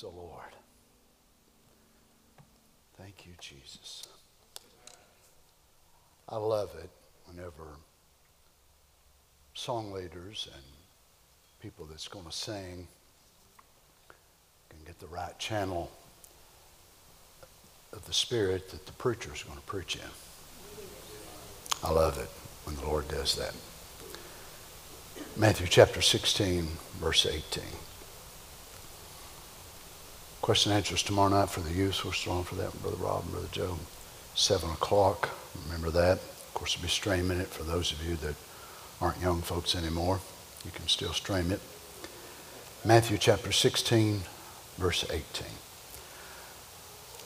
The Lord. Thank you, Jesus. I love it whenever song leaders and people that's going to sing can get the right channel of the Spirit that the preacher is going to preach in. I love it when the Lord does that. Matthew chapter 16, verse 18. Question and answers tomorrow night for the youth. We're on for that, Brother Rob and Brother Joe. 7 o'clock. Remember that. Of course, we'll be streaming it for those of you that aren't young folks anymore. You can still stream it. Matthew chapter 16, verse 18.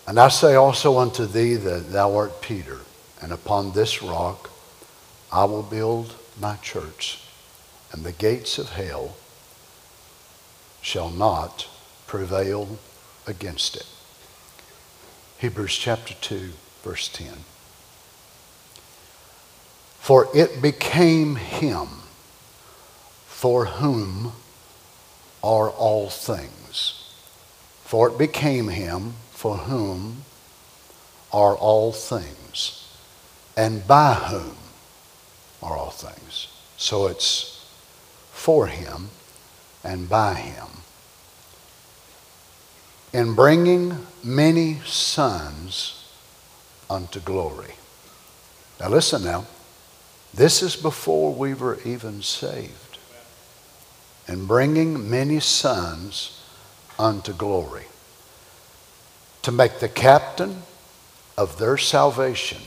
And I say also unto thee that thou art Peter, and upon this rock I will build my church, and the gates of hell shall not prevail against it. Hebrews chapter 2, verse 10. For it became him for whom are all things. For it became him for whom are all things, and by whom are all things. So it's for him and by him in bringing many sons unto glory. Now, listen now. This is before we were even saved. In bringing many sons unto glory. To make the captain of their salvation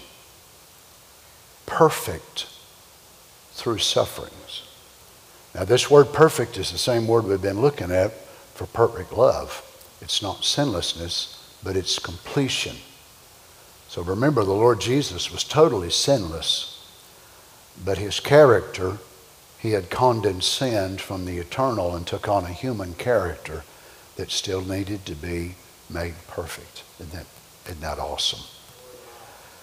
perfect through sufferings. Now, this word perfect is the same word we've been looking at for perfect love. It's not sinlessness, but it's completion. So remember, the Lord Jesus was totally sinless, but his character, he had condescended from the eternal and took on a human character that still needed to be made perfect. Isn't that, isn't that awesome?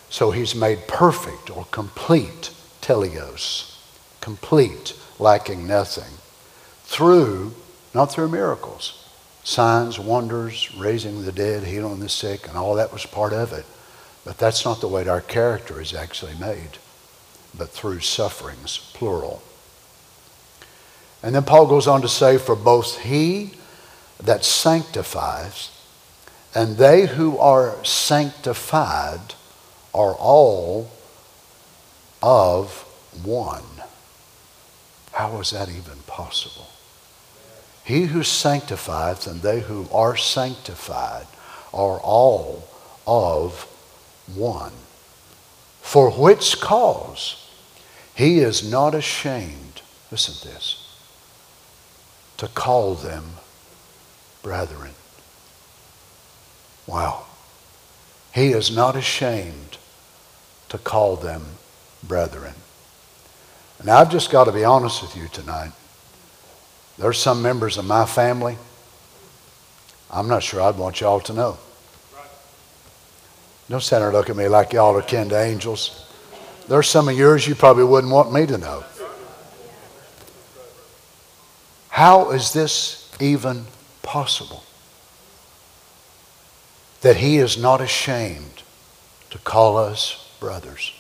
So he's made perfect or complete, teleos, complete, lacking nothing, through, not through miracles, signs, wonders, raising the dead, healing the sick, and all that was part of it. But that's not the way our character is actually made, but through sufferings, plural. And then Paul goes on to say, For both he that sanctifies and they who are sanctified are all of one. How is that even possible? He who sanctifieth and they who are sanctified are all of one. For which cause he is not ashamed, listen to this, to call them brethren. Wow. He is not ashamed to call them brethren. And I've just got to be honest with you tonight. There's some members of my family I'm not sure I'd want y'all to know. Don't stand there look at me like y'all are kin to angels. There's some of yours you probably wouldn't want me to know. How is this even possible? That he is not ashamed to call us brothers.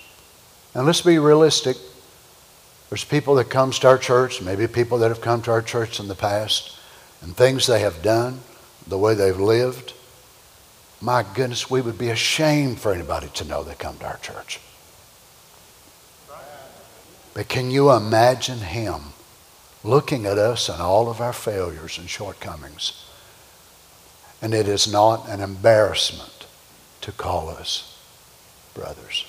And let's be realistic. There's people that come to our church, maybe people that have come to our church in the past, and things they have done, the way they've lived. My goodness, we would be ashamed for anybody to know they come to our church. But can you imagine him looking at us and all of our failures and shortcomings? And it is not an embarrassment to call us brothers.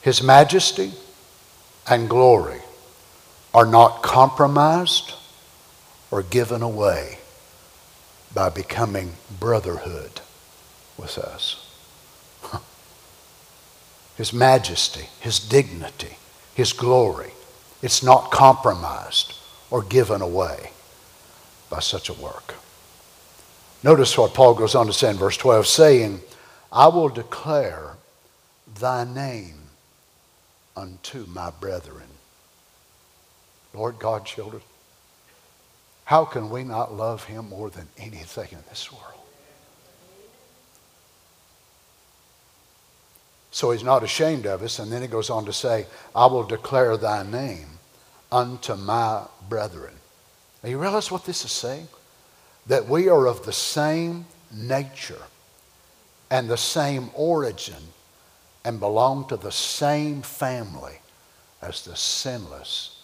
His majesty and glory are not compromised or given away by becoming brotherhood with us. His majesty, His dignity, His glory, it's not compromised or given away by such a work. Notice what Paul goes on to say in verse 12, saying, I will declare thy name unto my brethren. Lord God, children, How can we not love him more than anything in this world? So he's not ashamed of us. And then he goes on to say, I will declare thy name unto my brethren. Now you realize what this is saying? That we are of the same nature and the same origin and belong to the same family as the sinless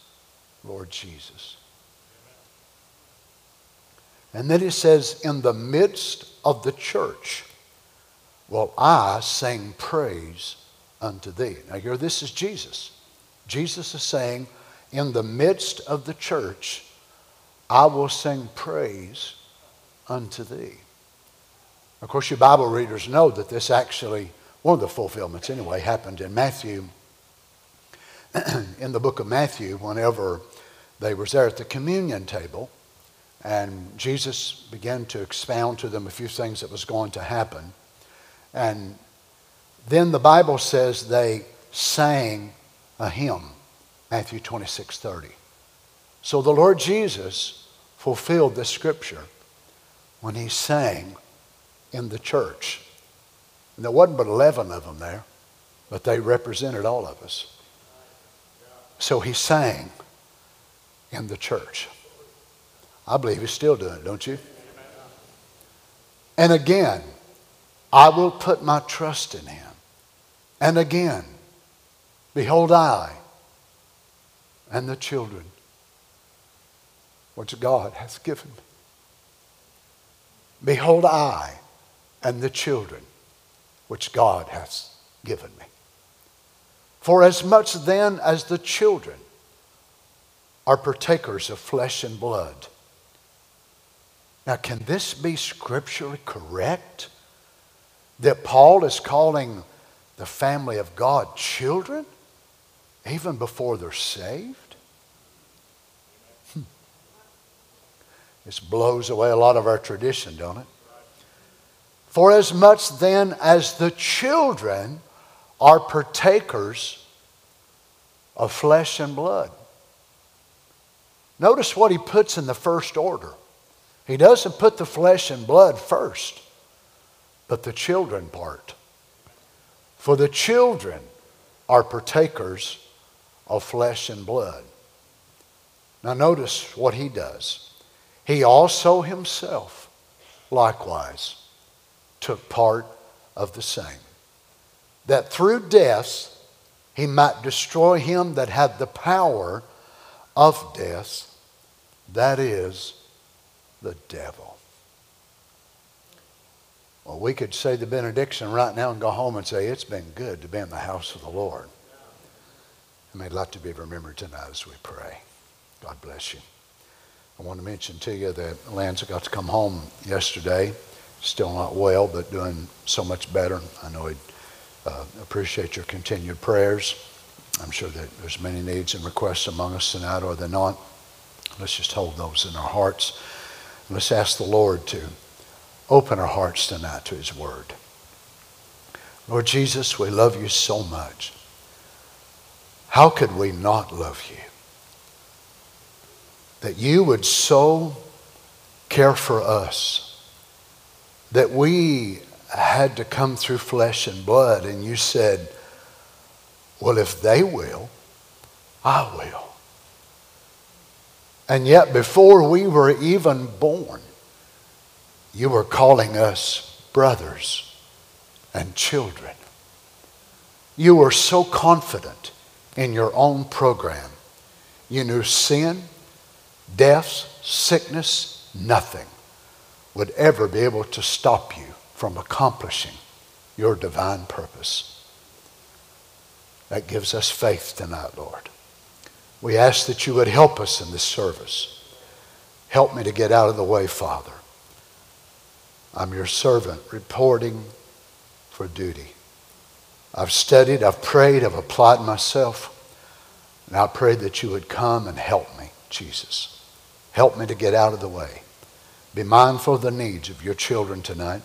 Lord Jesus. And then it says, in the midst of the church will I sing praise unto thee. Now, here, this is Jesus. Jesus is saying, in the midst of the church, I will sing praise unto thee. Of course, your Bible readers know that this actually, one of the fulfillments anyway, happened in Matthew. in the book of Matthew, whenever they were there at the communion table, and Jesus began to expound to them a few things that was going to happen. And then the Bible says they sang a hymn, Matthew 26 30. So the Lord Jesus fulfilled this scripture when he sang in the church. And there wasn't but 11 of them there, but they represented all of us. So he sang in the church. I believe he's still doing it, don't you? And again, I will put my trust in him. And again, behold, I and the children which God has given me. Behold, I and the children which God has given me. For as much then as the children are partakers of flesh and blood. Now, can this be scripturally correct? That Paul is calling the family of God children even before they're saved? Hmm. This blows away a lot of our tradition, don't it? For as much then as the children are partakers of flesh and blood. Notice what he puts in the first order. He doesn't put the flesh and blood first, but the children part. For the children are partakers of flesh and blood. Now, notice what he does. He also himself, likewise, took part of the same. That through death he might destroy him that had the power of death, that is, the devil. Well, we could say the benediction right now and go home and say, It's been good to be in the house of the Lord. And may lot to be remembered tonight as we pray. God bless you. I want to mention to you that Lance got to come home yesterday still not well, but doing so much better. I know he'd uh, appreciate your continued prayers. I'm sure that there's many needs and requests among us tonight, or there not. Let's just hold those in our hearts. Let's ask the Lord to open our hearts tonight to His Word. Lord Jesus, we love you so much. How could we not love you? That you would so care for us that we had to come through flesh and blood, and you said, Well, if they will, I will. And yet, before we were even born, you were calling us brothers and children. You were so confident in your own program. You knew sin, death, sickness, nothing would ever be able to stop you from accomplishing your divine purpose. That gives us faith tonight, Lord. We ask that you would help us in this service. Help me to get out of the way, Father. I'm your servant reporting for duty. I've studied, I've prayed, I've applied myself. And I pray that you would come and help me, Jesus. Help me to get out of the way. Be mindful of the needs of your children tonight.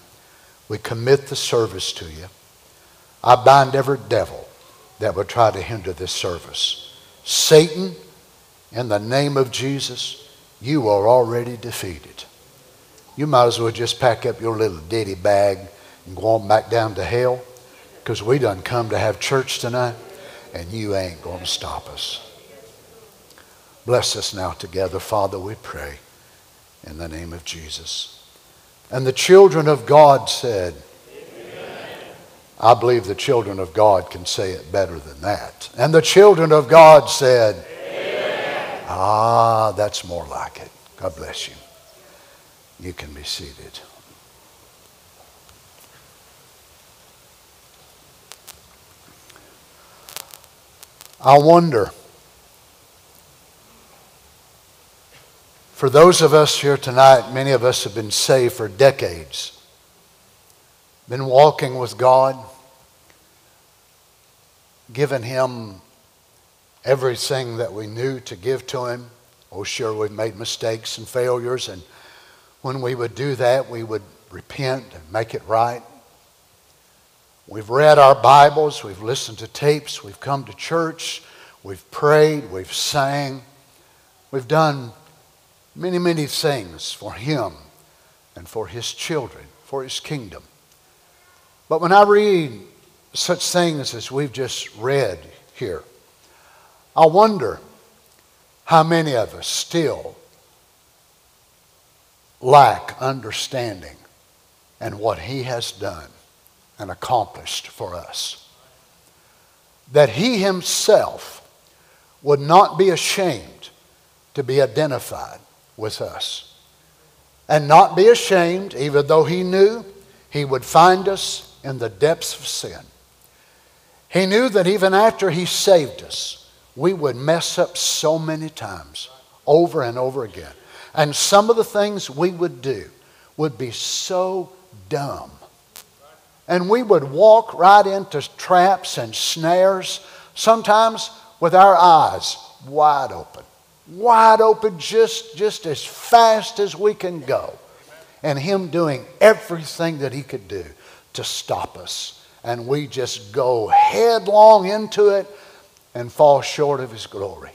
We commit the service to you. I bind every devil that would try to hinder this service. Satan, in the name of Jesus, you are already defeated. You might as well just pack up your little ditty bag and go on back down to hell because we done come to have church tonight and you ain't going to stop us. Bless us now together, Father, we pray in the name of Jesus. And the children of God said, I believe the children of God can say it better than that. And the children of God said, Amen. Ah, that's more like it. God bless you. You can be seated. I wonder, for those of us here tonight, many of us have been saved for decades been walking with God, given Him everything that we knew to give to Him. Oh, sure, we've made mistakes and failures, and when we would do that, we would repent and make it right. We've read our Bibles, we've listened to tapes, we've come to church, we've prayed, we've sang, we've done many, many things for Him and for His children, for His kingdom. But when I read such things as we've just read here, I wonder how many of us still lack understanding and what He has done and accomplished for us. That He Himself would not be ashamed to be identified with us. And not be ashamed, even though He knew He would find us in the depths of sin. He knew that even after He saved us, we would mess up so many times, over and over again. And some of the things we would do would be so dumb. And we would walk right into traps and snares, sometimes with our eyes wide open. Wide open, just, just as fast as we can go. And Him doing everything that He could do to stop us. And we just go headlong into it and fall short of His glory.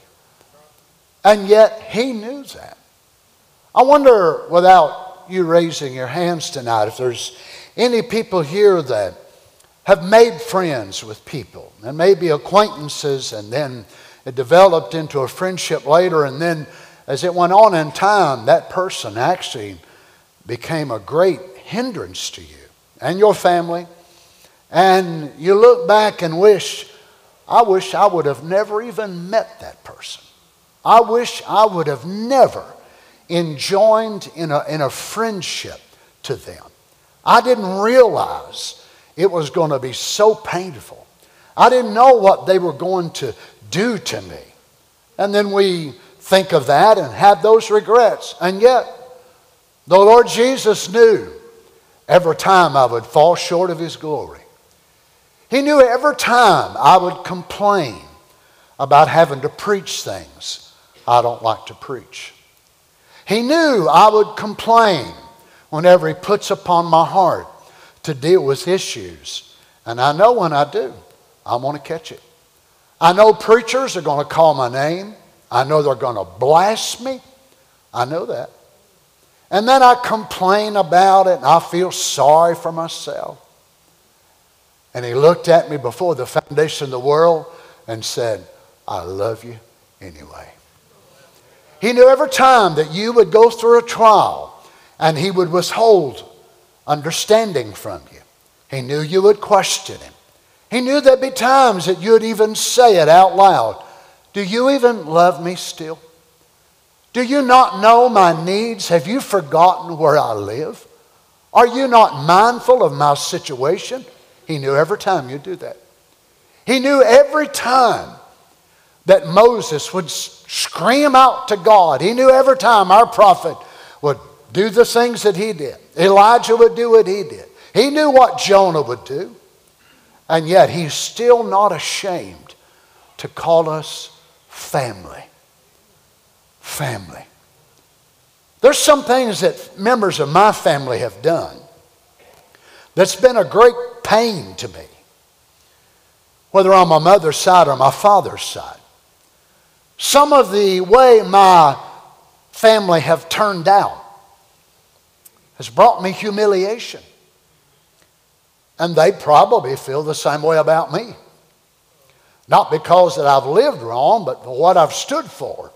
And yet, He knew that. I wonder, without you raising your hands tonight, if there's any people here that have made friends with people and maybe acquaintances, and then it developed into a friendship later, and then as it went on in time, that person actually became a great hindrance to you and your family, and you look back and wish, I wish I would have never even met that person. I wish I would have never enjoined in a, in a friendship to them. I didn't realize it was going to be so painful. I didn't know what they were going to do to me. And then we think of that and have those regrets. And yet, the Lord Jesus knew every time I would fall short of His glory. He knew every time I would complain about having to preach things I don't like to preach. He knew I would complain whenever He puts upon my heart to deal with issues. And I know when I do, I'm to catch it. I know preachers are going to call my name. I know they're going to blast me. I know that. And then I complain about it and I feel sorry for myself. And he looked at me before the foundation of the world and said, I love you anyway. He knew every time that you would go through a trial and he would withhold understanding from you. He knew you would question him. He knew there'd be times that you'd even say it out loud. Do you even love me still? Do you not know my needs? Have you forgotten where I live? Are you not mindful of my situation? He knew every time you'd do that. He knew every time that Moses would scream out to God. He knew every time our prophet would do the things that he did. Elijah would do what he did. He knew what Jonah would do. And yet he's still not ashamed to call us family family. There's some things that members of my family have done that's been a great pain to me, whether on my mother's side or my father's side. Some of the way my family have turned out has brought me humiliation. And they probably feel the same way about me. Not because that I've lived wrong, but for what I've stood for.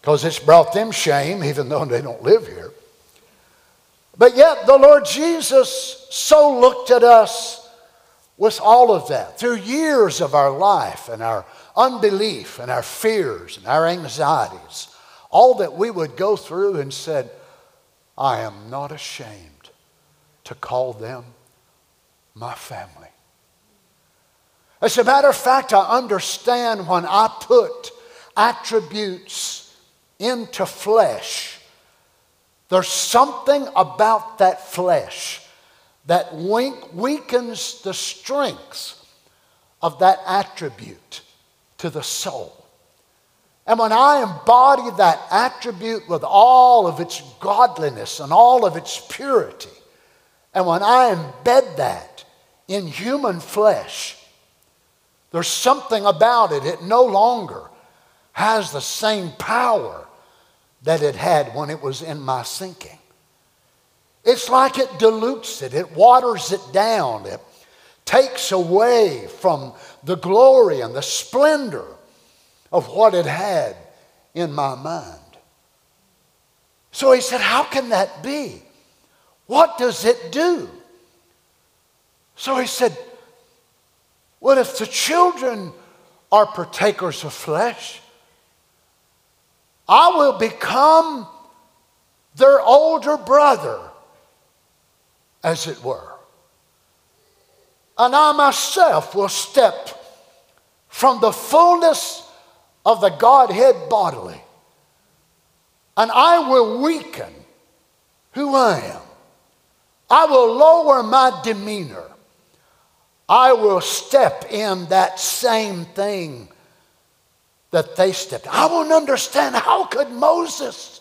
Because it's brought them shame, even though they don't live here. But yet, the Lord Jesus so looked at us with all of that through years of our life and our unbelief and our fears and our anxieties, all that we would go through and said, I am not ashamed to call them my family. As a matter of fact, I understand when I put attributes into flesh, there's something about that flesh that weakens the strength of that attribute to the soul. And when I embody that attribute with all of its godliness and all of its purity, and when I embed that in human flesh, there's something about it. It no longer has the same power that it had when it was in my thinking. It's like it dilutes it, it waters it down, it takes away from the glory and the splendor of what it had in my mind. So he said, How can that be? What does it do? So he said, Well, if the children are partakers of flesh, I will become their older brother, as it were. And I myself will step from the fullness of the Godhead bodily. And I will weaken who I am. I will lower my demeanor. I will step in that same thing that they stepped. I won't understand how could Moses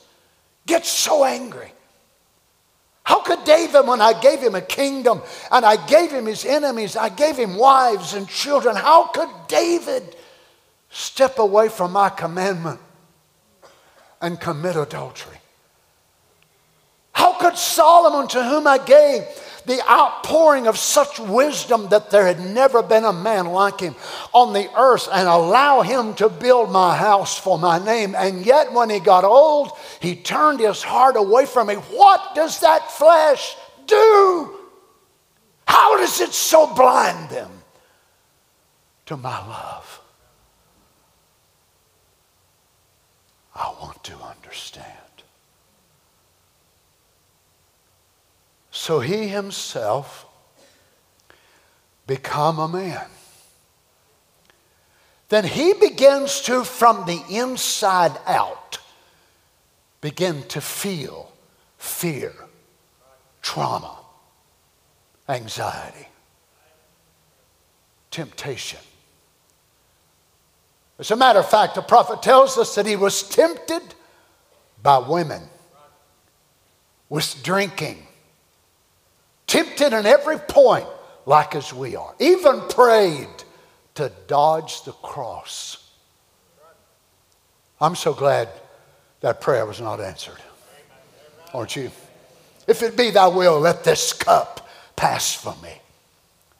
get so angry? How could David, when I gave him a kingdom and I gave him his enemies, I gave him wives and children, how could David step away from my commandment and commit adultery? How could Solomon, to whom I gave the outpouring of such wisdom that there had never been a man like him on the earth, and allow him to build my house for my name, and yet when he got old, he turned his heart away from me. What does that flesh do? How does it so blind them to my love? I want to understand. So he himself become a man. Then he begins to, from the inside out, begin to feel fear, trauma, anxiety, temptation. As a matter of fact, the prophet tells us that he was tempted by women, with drinking, tempted in every point, like as we are, even prayed to dodge the cross. I'm so glad that prayer was not answered. Aren't you? If it be thy will, let this cup pass from me.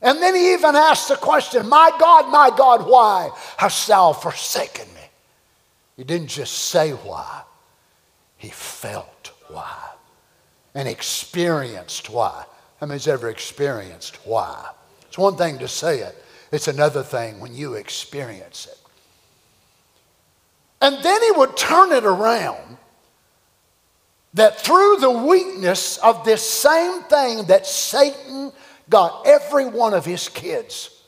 And then he even asked the question, My God, my God, why hast thou forsaken me? He didn't just say why, he felt why and experienced why. How many's ever experienced why? It's one thing to say it, it's another thing when you experience it. And then he would turn it around that through the weakness of this same thing that Satan got every one of his kids,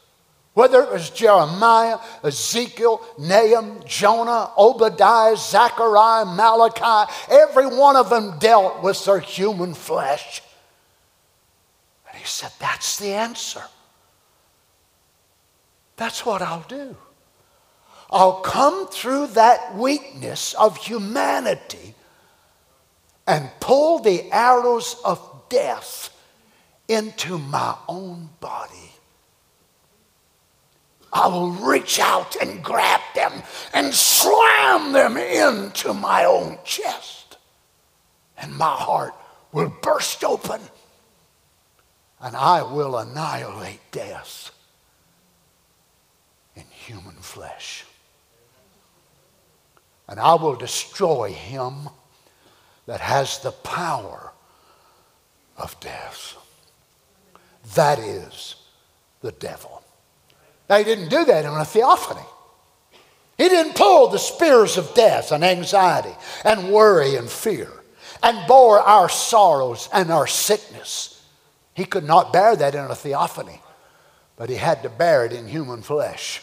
whether it was Jeremiah, Ezekiel, Nahum, Jonah, Obadiah, Zechariah, Malachi, every one of them dealt with their human flesh. He said, That's the answer. That's what I'll do. I'll come through that weakness of humanity and pull the arrows of death into my own body. I will reach out and grab them and slam them into my own chest. And my heart will burst open and I will annihilate death in human flesh. And I will destroy him that has the power of death. That is the devil. Now, he didn't do that in a theophany. He didn't pull the spears of death and anxiety and worry and fear and bore our sorrows and our sickness. He could not bear that in a theophany, but he had to bear it in human flesh.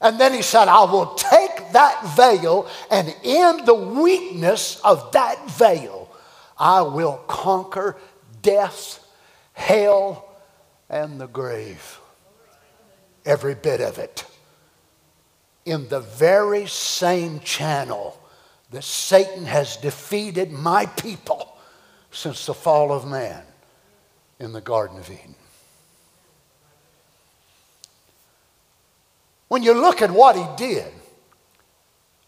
And then he said, I will take that veil, and in the weakness of that veil, I will conquer death, hell, and the grave. Every bit of it. In the very same channel that Satan has defeated my people since the fall of man in the Garden of Eden. When you look at what he did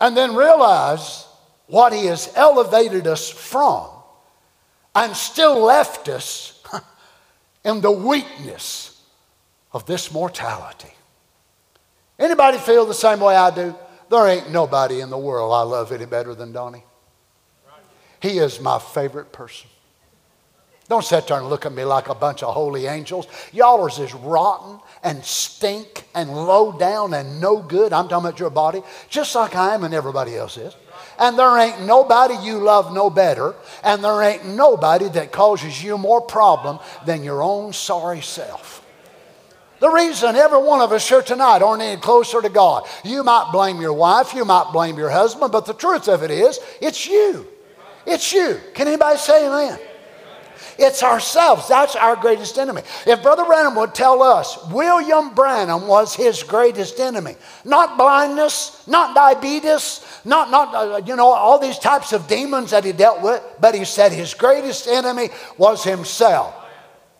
and then realize what he has elevated us from and still left us in the weakness of this mortality. Anybody feel the same way I do? There ain't nobody in the world I love any better than Donny. He is my favorite person. Don't sit there and look at me like a bunch of holy angels. Y'all are as rotten and stink and low down and no good. I'm talking about your body, just like I am and everybody else is. And there ain't nobody you love no better, and there ain't nobody that causes you more problem than your own sorry self. The reason every one of us here tonight aren't any closer to God, you might blame your wife, you might blame your husband, but the truth of it is, it's you. It's you. Can anybody say amen? It's ourselves. That's our greatest enemy. If Brother Branham would tell us William Branham was his greatest enemy, not blindness, not diabetes, not, not uh, you know, all these types of demons that he dealt with, but he said his greatest enemy was himself.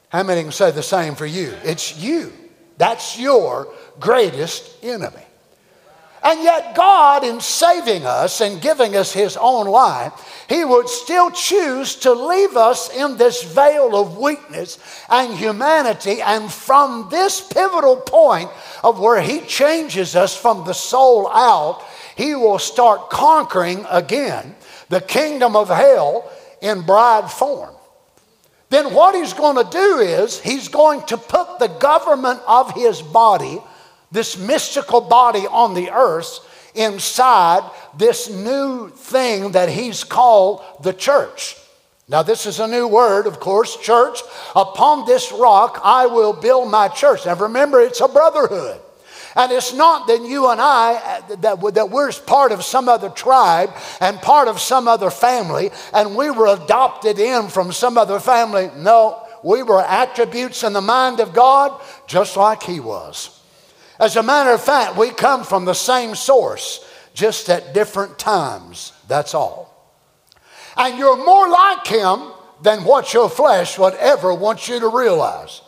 How many can say the same for you? It's you. That's your greatest enemy. And yet, God, in saving us and giving us His own life, He would still choose to leave us in this veil of weakness and humanity. And from this pivotal point of where He changes us from the soul out, He will start conquering again the kingdom of hell in bride form. Then, what He's going to do is He's going to put the government of His body this mystical body on the earth inside this new thing that he's called the church. Now, this is a new word, of course, church. Upon this rock I will build my church. Now, remember, it's a brotherhood. And it's not that you and I, uh, that, that we're part of some other tribe and part of some other family, and we were adopted in from some other family. No, we were attributes in the mind of God just like He was. As a matter of fact, we come from the same source, just at different times. That's all. And you're more like Him than what your flesh would ever want you to realize.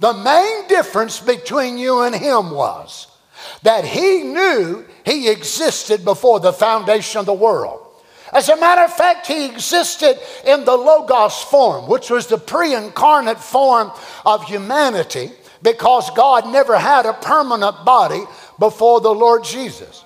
The main difference between you and Him was that He knew He existed before the foundation of the world. As a matter of fact, he existed in the Logos form, which was the pre incarnate form of humanity because God never had a permanent body before the Lord Jesus.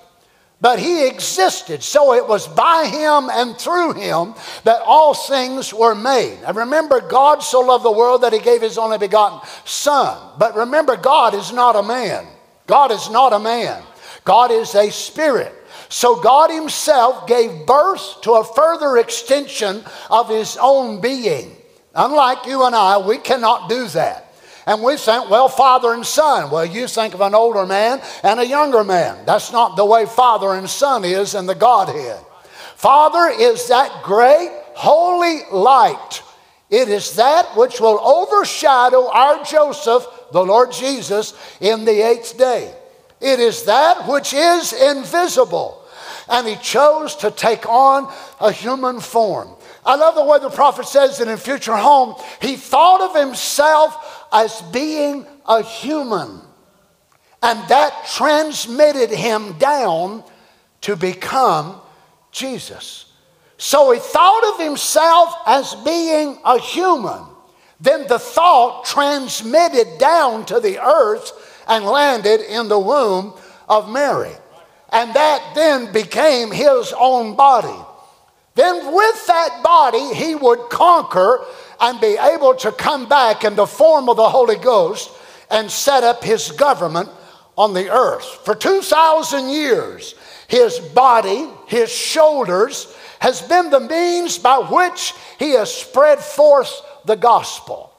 But he existed, so it was by him and through him that all things were made. And remember, God so loved the world that he gave his only begotten Son. But remember, God is not a man. God is not a man. God is a spirit. So God Himself gave birth to a further extension of His own being. Unlike you and I, we cannot do that. And we think, well, father and son. Well, you think of an older man and a younger man. That's not the way father and son is in the Godhead. Father is that great, holy light. It is that which will overshadow our Joseph, the Lord Jesus, in the eighth day. It is that which is invisible. And he chose to take on a human form. I love the way the prophet says that in future home, he thought of himself as being a human. And that transmitted him down to become Jesus. So he thought of himself as being a human. Then the thought transmitted down to the earth and landed in the womb of Mary. And that then became his own body. Then, with that body, he would conquer and be able to come back in the form of the Holy Ghost and set up his government on the earth. For 2,000 years, his body, his shoulders, has been the means by which he has spread forth the gospel.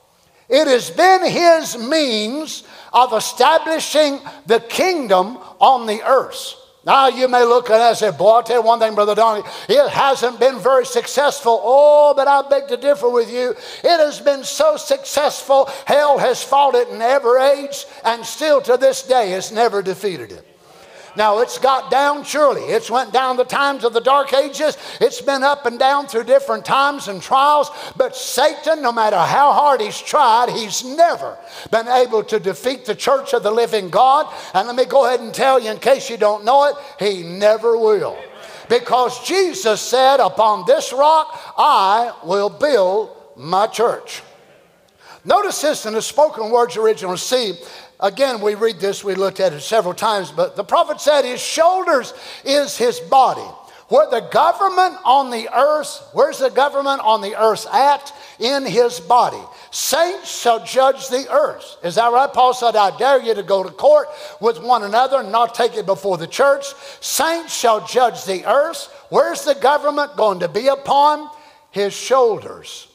It has been his means of establishing the kingdom on the earth. Now you may look at it and say, Boy, I'll tell you one thing, Brother Donny, it hasn't been very successful. Oh, but I beg to differ with you. It has been so successful, hell has fought it in every age, and still to this day has never defeated it. Now it's got down surely. It's went down the times of the dark ages. It's been up and down through different times and trials. But Satan, no matter how hard he's tried, he's never been able to defeat the church of the living God. And let me go ahead and tell you, in case you don't know it, he never will. Because Jesus said, Upon this rock I will build my church. Notice this in the spoken words original. See, Again, we read this, we looked at it several times, but the prophet said his shoulders is his body. Where the government on the earth, where's the government on the earth at? In his body. Saints shall judge the earth. Is that right? Paul said, I dare you to go to court with one another and not take it before the church. Saints shall judge the earth. Where's the government going to be upon? His shoulders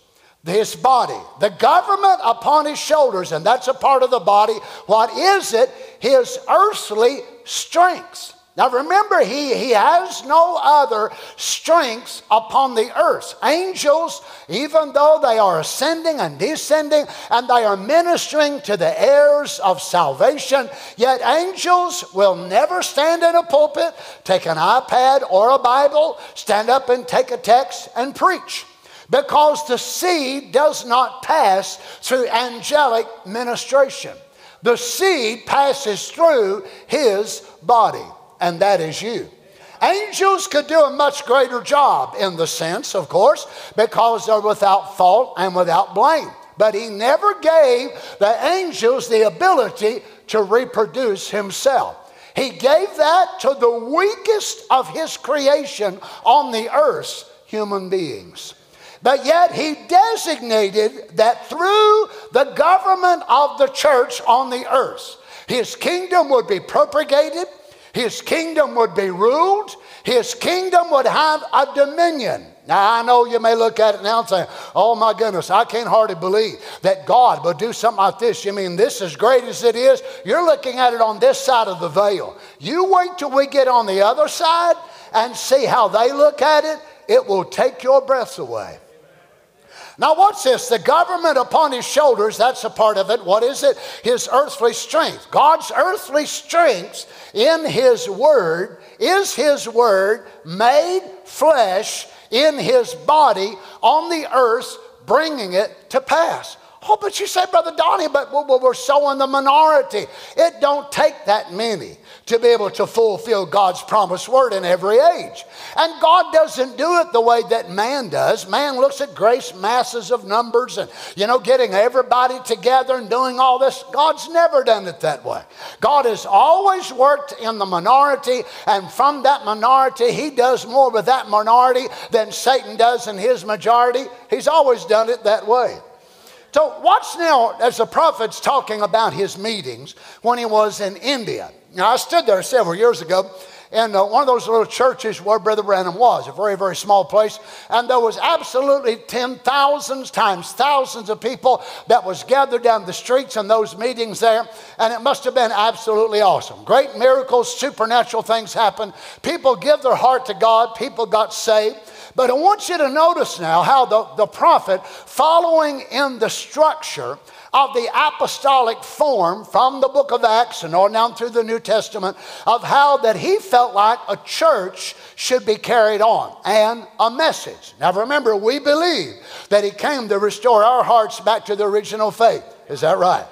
his body, the government upon his shoulders, and that's a part of the body. What is it? His earthly strengths. Now remember, he, he has no other strengths upon the earth. Angels, even though they are ascending and descending and they are ministering to the heirs of salvation, yet angels will never stand in a pulpit, take an iPad or a Bible, stand up and take a text and preach because the seed does not pass through angelic ministration. The seed passes through his body, and that is you. Angels could do a much greater job in the sense, of course, because they're without fault and without blame. But he never gave the angels the ability to reproduce himself. He gave that to the weakest of his creation on the earth, human beings. But yet he designated that through the government of the church on the earth, his kingdom would be propagated, his kingdom would be ruled, his kingdom would have a dominion. Now, I know you may look at it now and say, oh my goodness, I can't hardly believe that God would do something like this. You mean this, as great as it is, you're looking at it on this side of the veil. You wait till we get on the other side and see how they look at it, it will take your breaths away. Now, what's this? The government upon his shoulders, that's a part of it. What is it? His earthly strength. God's earthly strength in his word is his word made flesh in his body on the earth, bringing it to pass. Oh, but you say, Brother Donny, but we're so in the minority. It don't take that many to be able to fulfill God's promised word in every age. And God doesn't do it the way that man does. Man looks at grace masses of numbers and, you know, getting everybody together and doing all this. God's never done it that way. God has always worked in the minority, and from that minority, He does more with that minority than Satan does in his majority. He's always done it that way. So, watch now as the prophet's talking about his meetings when he was in India. Now, I stood there several years ago in uh, one of those little churches where Brother Branham was, a very, very small place. And there was absolutely ten thousands times thousands of people that was gathered down the streets in those meetings there. And it must have been absolutely awesome. Great miracles, supernatural things happened. People give their heart to God. People got saved. But I want you to notice now how the, the prophet, following in the structure of the apostolic form from the book of Acts and on down through the New Testament of how that he felt like a church should be carried on and a message. Now remember, we believe that he came to restore our hearts back to the original faith. Is that right?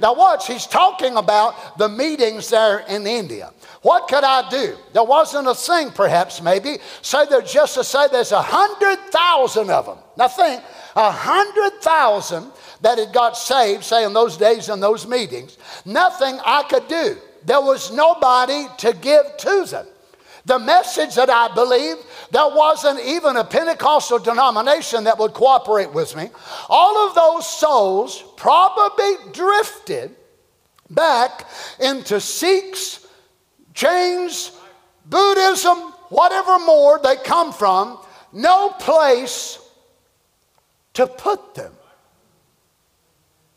Now, watch, he's talking about the meetings there in India. What could I do? There wasn't a thing, perhaps, maybe. Say there's just to say there's a hundred thousand of them. Now think, a hundred thousand that had got saved, say in those days in those meetings. Nothing I could do. There was nobody to give to them. The message that I believe, there wasn't even a Pentecostal denomination that would cooperate with me. All of those souls probably drifted back into Sikhs, Jains, Buddhism, whatever more they come from, no place to put them.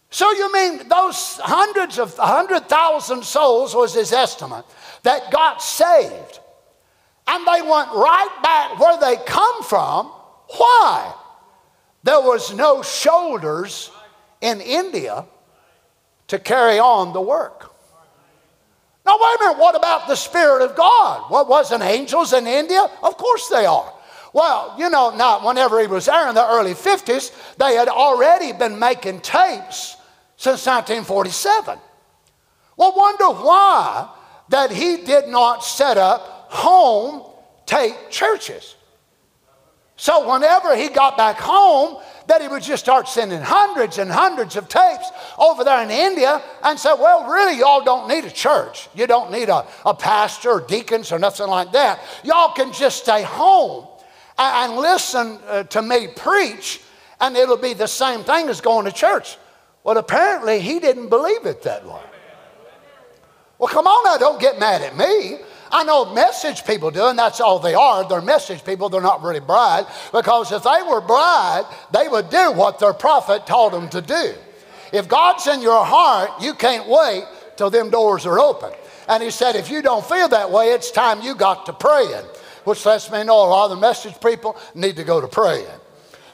So you mean those hundreds of hundred thousand souls was his estimate that got saved, and they went right back where they come from. Why? There was no shoulders in India to carry on the work. Now, wait a minute, what about the Spirit of God? What wasn't angels in India? Of course they are. Well, you know, not whenever he was there in the early 50s, they had already been making tapes since 1947. Well, wonder why that he did not set up home tape churches. So whenever he got back home, that he would just start sending hundreds and hundreds of tapes over there in India and say, well, really, y'all don't need a church. You don't need a, a pastor or deacons or nothing like that. Y'all can just stay home and, and listen uh, to me preach, and it'll be the same thing as going to church. Well, apparently he didn't believe it that way. Well, come on now, don't get mad at me. I know message people do, and that's all they are. They're message people, they're not really bride. Because if they were bride, they would do what their prophet told them to do. If God's in your heart, you can't wait till them doors are open. And he said, if you don't feel that way, it's time you got to praying, which lets me know a lot of the message people need to go to praying.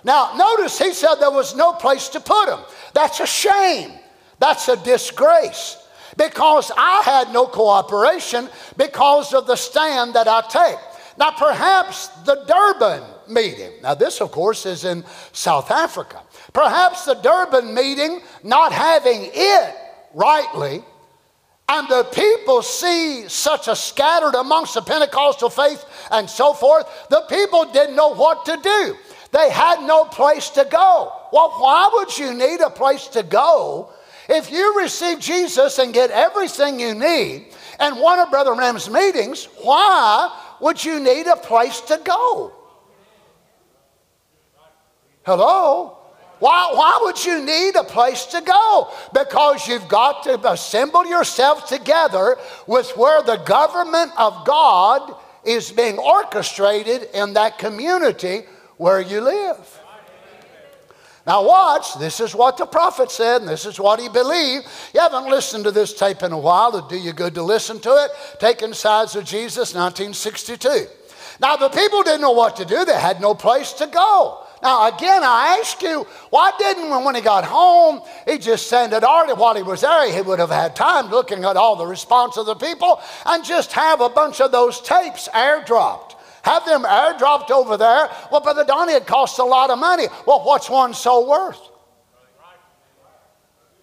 Now, notice he said there was no place to put them. That's a shame. That's a disgrace because I had no cooperation because of the stand that I take. Now, perhaps the Durban meeting, now, this, of course, is in South Africa. Perhaps the Durban meeting, not having it rightly, and the people see such a scattered amongst the Pentecostal faith and so forth, the people didn't know what to do. They had no place to go. Well, why would you need a place to go if you receive Jesus and get everything you need and one of Brother Branham's meetings? Why would you need a place to go? Hello? Why, why would you need a place to go? Because you've got to assemble yourself together with where the government of God is being orchestrated in that community where you live. Now, watch, this is what the prophet said, and this is what he believed. You haven't listened to this tape in a while, it'd do you good to listen to it. Taking Sides of Jesus, 1962. Now, the people didn't know what to do, they had no place to go. Now, again, I ask you, why didn't when he got home, he just send it already while he was there? He would have had time looking at all the response of the people and just have a bunch of those tapes airdropped. Have them airdropped over there. Well, Brother Donny, it costs a lot of money. Well, what's one soul worth?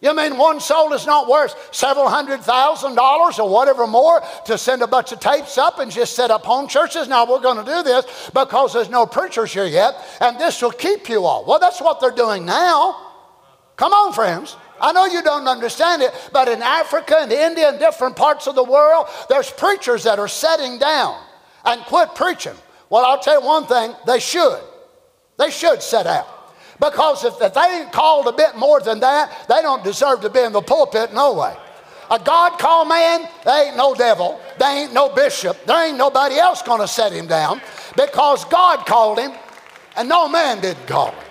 You mean one soul is not worth several hundred thousand dollars or whatever more to send a bunch of tapes up and just set up home churches? Now we're going to do this because there's no preachers here yet, and this will keep you all. Well, that's what they're doing now. Come on, friends. I know you don't understand it, but in Africa and India and different parts of the world, there's preachers that are setting down and quit preaching. Well, I'll tell you one thing, they should. They should set out. Because if, if they ain't called a bit more than that, they don't deserve to be in the pulpit no way. A God called man, they ain't no devil, they ain't no bishop, there ain't nobody else gonna set him down because God called him and no man didn't call him.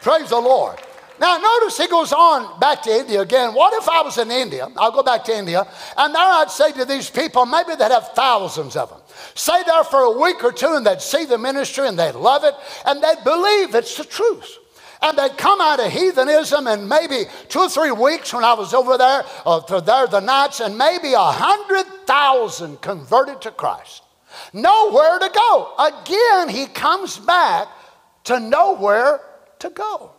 Praise the Lord. Now, notice he goes on back to India again. What if I was in India? I'll go back to India, and there I'd say to these people, maybe they'd have thousands of them. Stay there for a week or two, and they'd see the ministry and they'd love it, and they'd believe it's the truth. And they'd come out of heathenism in maybe two or three weeks when I was over there, uh, for there the nights, and maybe a hundred thousand converted to Christ. Nowhere to go. Again, he comes back to nowhere to go.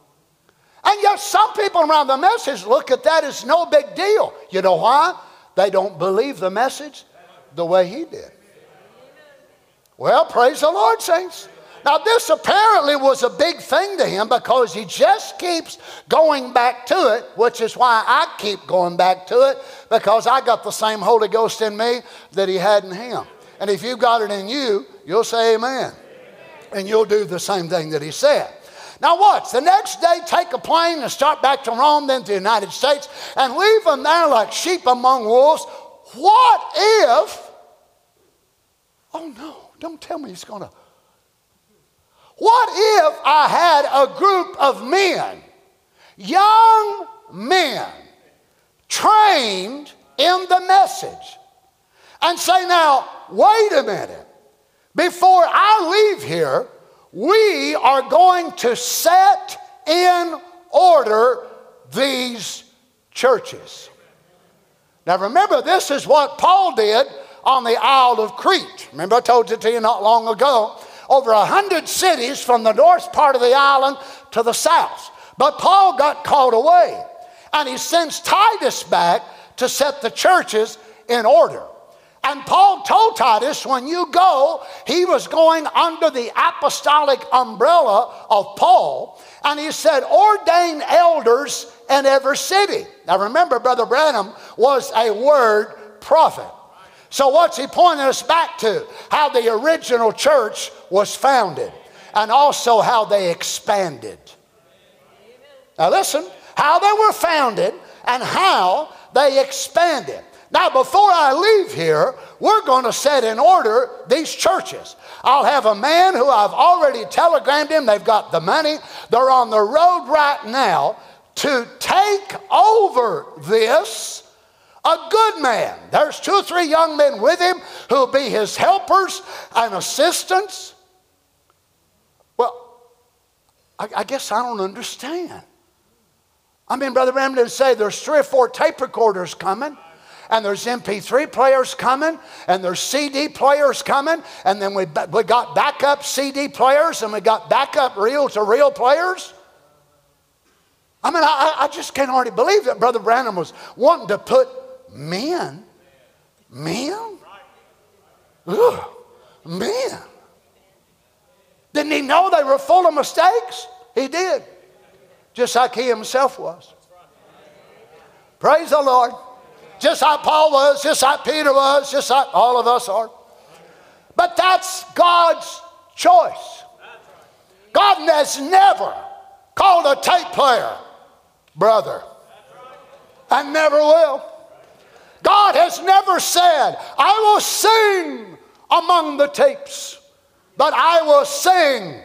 And yet some people around the message look at that as no big deal. You know why? They don't believe the message the way he did. Well, praise the Lord, saints. Now, this apparently was a big thing to him because he just keeps going back to it, which is why I keep going back to it because I got the same Holy Ghost in me that he had in him. And if you've got it in you, you'll say amen. And you'll do the same thing that he said. Now, watch. The next day, take a plane and start back to Rome, then to the United States, and leave them there like sheep among wolves. What if? Oh, no, don't tell me he's going to. What if I had a group of men, young men, trained in the message, and say, now, wait a minute, before I leave here, we are going to set in order these churches. Now remember, this is what Paul did on the Isle of Crete. Remember, I told it to you not long ago. Over a hundred cities from the north part of the island to the south. But Paul got called away, and he sends Titus back to set the churches in order. And Paul told Titus when you go, he was going under the apostolic umbrella of Paul. And he said, ordain elders in every city. Now remember, Brother Branham was a word prophet. So what's he pointing us back to? How the original church was founded and also how they expanded. Now listen, how they were founded and how they expanded. Now, before I leave here, we're going to set in order these churches. I'll have a man who I've already telegrammed him, they've got the money, they're on the road right now to take over this. A good man. There's two or three young men with him who'll be his helpers and assistants. Well, I, I guess I don't understand. I mean, Brother Branham say there's three or four tape recorders coming and there's MP3 players coming, and there's CD players coming, and then we, we got backup CD players, and we got backup reel to reel players. I mean, I, I just can't hardly believe that Brother Branham was wanting to put men, men, Ugh, men. Didn't he know they were full of mistakes? He did, just like he himself was. Praise the Lord just like Paul was, just like Peter was, just like all of us are. But that's God's choice. God has never called a tape player brother, and never will. God has never said, I will sing among the tapes, but I will sing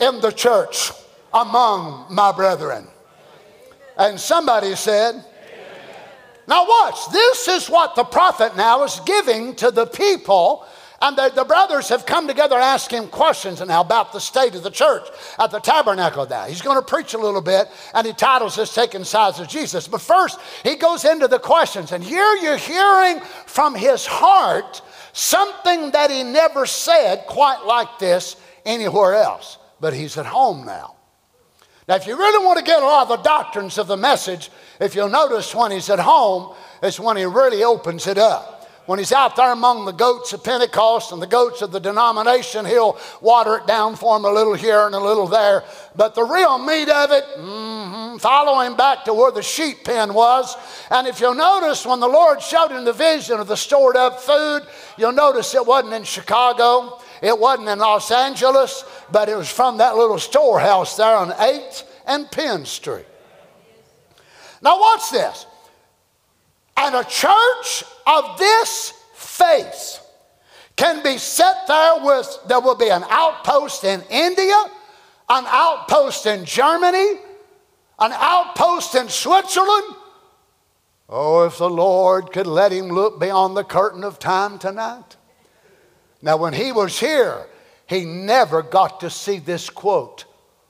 in the church among my brethren. And somebody said, now, watch. This is what the prophet now is giving to the people. And the, the brothers have come together asking him questions now about the state of the church at the tabernacle now. He's going to preach a little bit, and he titles this Taking Sides of Jesus. But first, he goes into the questions. And here you're hearing from his heart something that he never said quite like this anywhere else. But he's at home now. Now, if you really want to get a lot of the doctrines of the message, if you'll notice when he's at home, it's when he really opens it up. When he's out there among the goats of Pentecost and the goats of the denomination, he'll water it down for them a little here and a little there. But the real meat of it, mm-hmm, follow him back to where the sheep pen was. And if you'll notice, when the Lord showed him the vision of the stored up food, you'll notice it wasn't in Chicago. It wasn't in Los Angeles, but it was from that little storehouse there on 8th and Penn Street. Now, watch this. And a church of this faith can be set there with, there will be an outpost in India, an outpost in Germany, an outpost in Switzerland. Oh, if the Lord could let him look beyond the curtain of time tonight. Now, when he was here, he never got to see this quote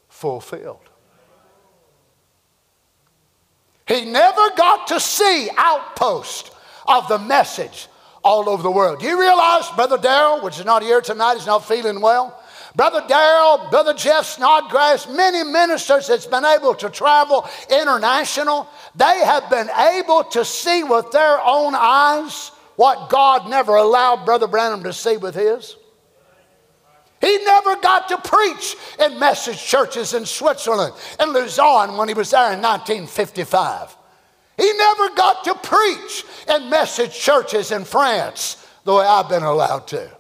fulfilled. He never got to see outpost of the message all over the world. Do you realize, Brother Darrell, which is not here tonight, is not feeling well? Brother Darrell, Brother Jeff Snodgrass, many ministers that's been able to travel international, they have been able to see with their own eyes what God never allowed Brother Branham to see with his. He never got to preach in message churches in Switzerland and Luzon when he was there in 1955. He never got to preach in message churches in France the way I've been allowed to.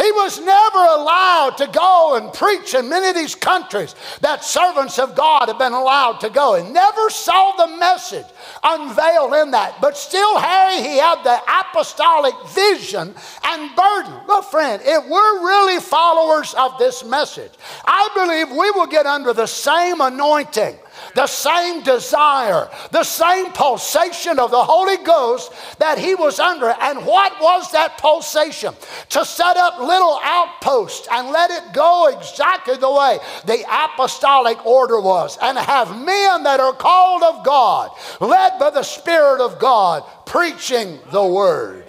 He was never allowed to go and preach in many of these countries that servants of God have been allowed to go and never saw the message unveiled in that. But still, Harry, he had the apostolic vision and burden. Look, friend, if we're really followers of this message, I believe we will get under the same anointing the same desire, the same pulsation of the Holy Ghost that he was under. And what was that pulsation? To set up little outposts and let it go exactly the way the apostolic order was, and have men that are called of God, led by the Spirit of God, preaching the Word.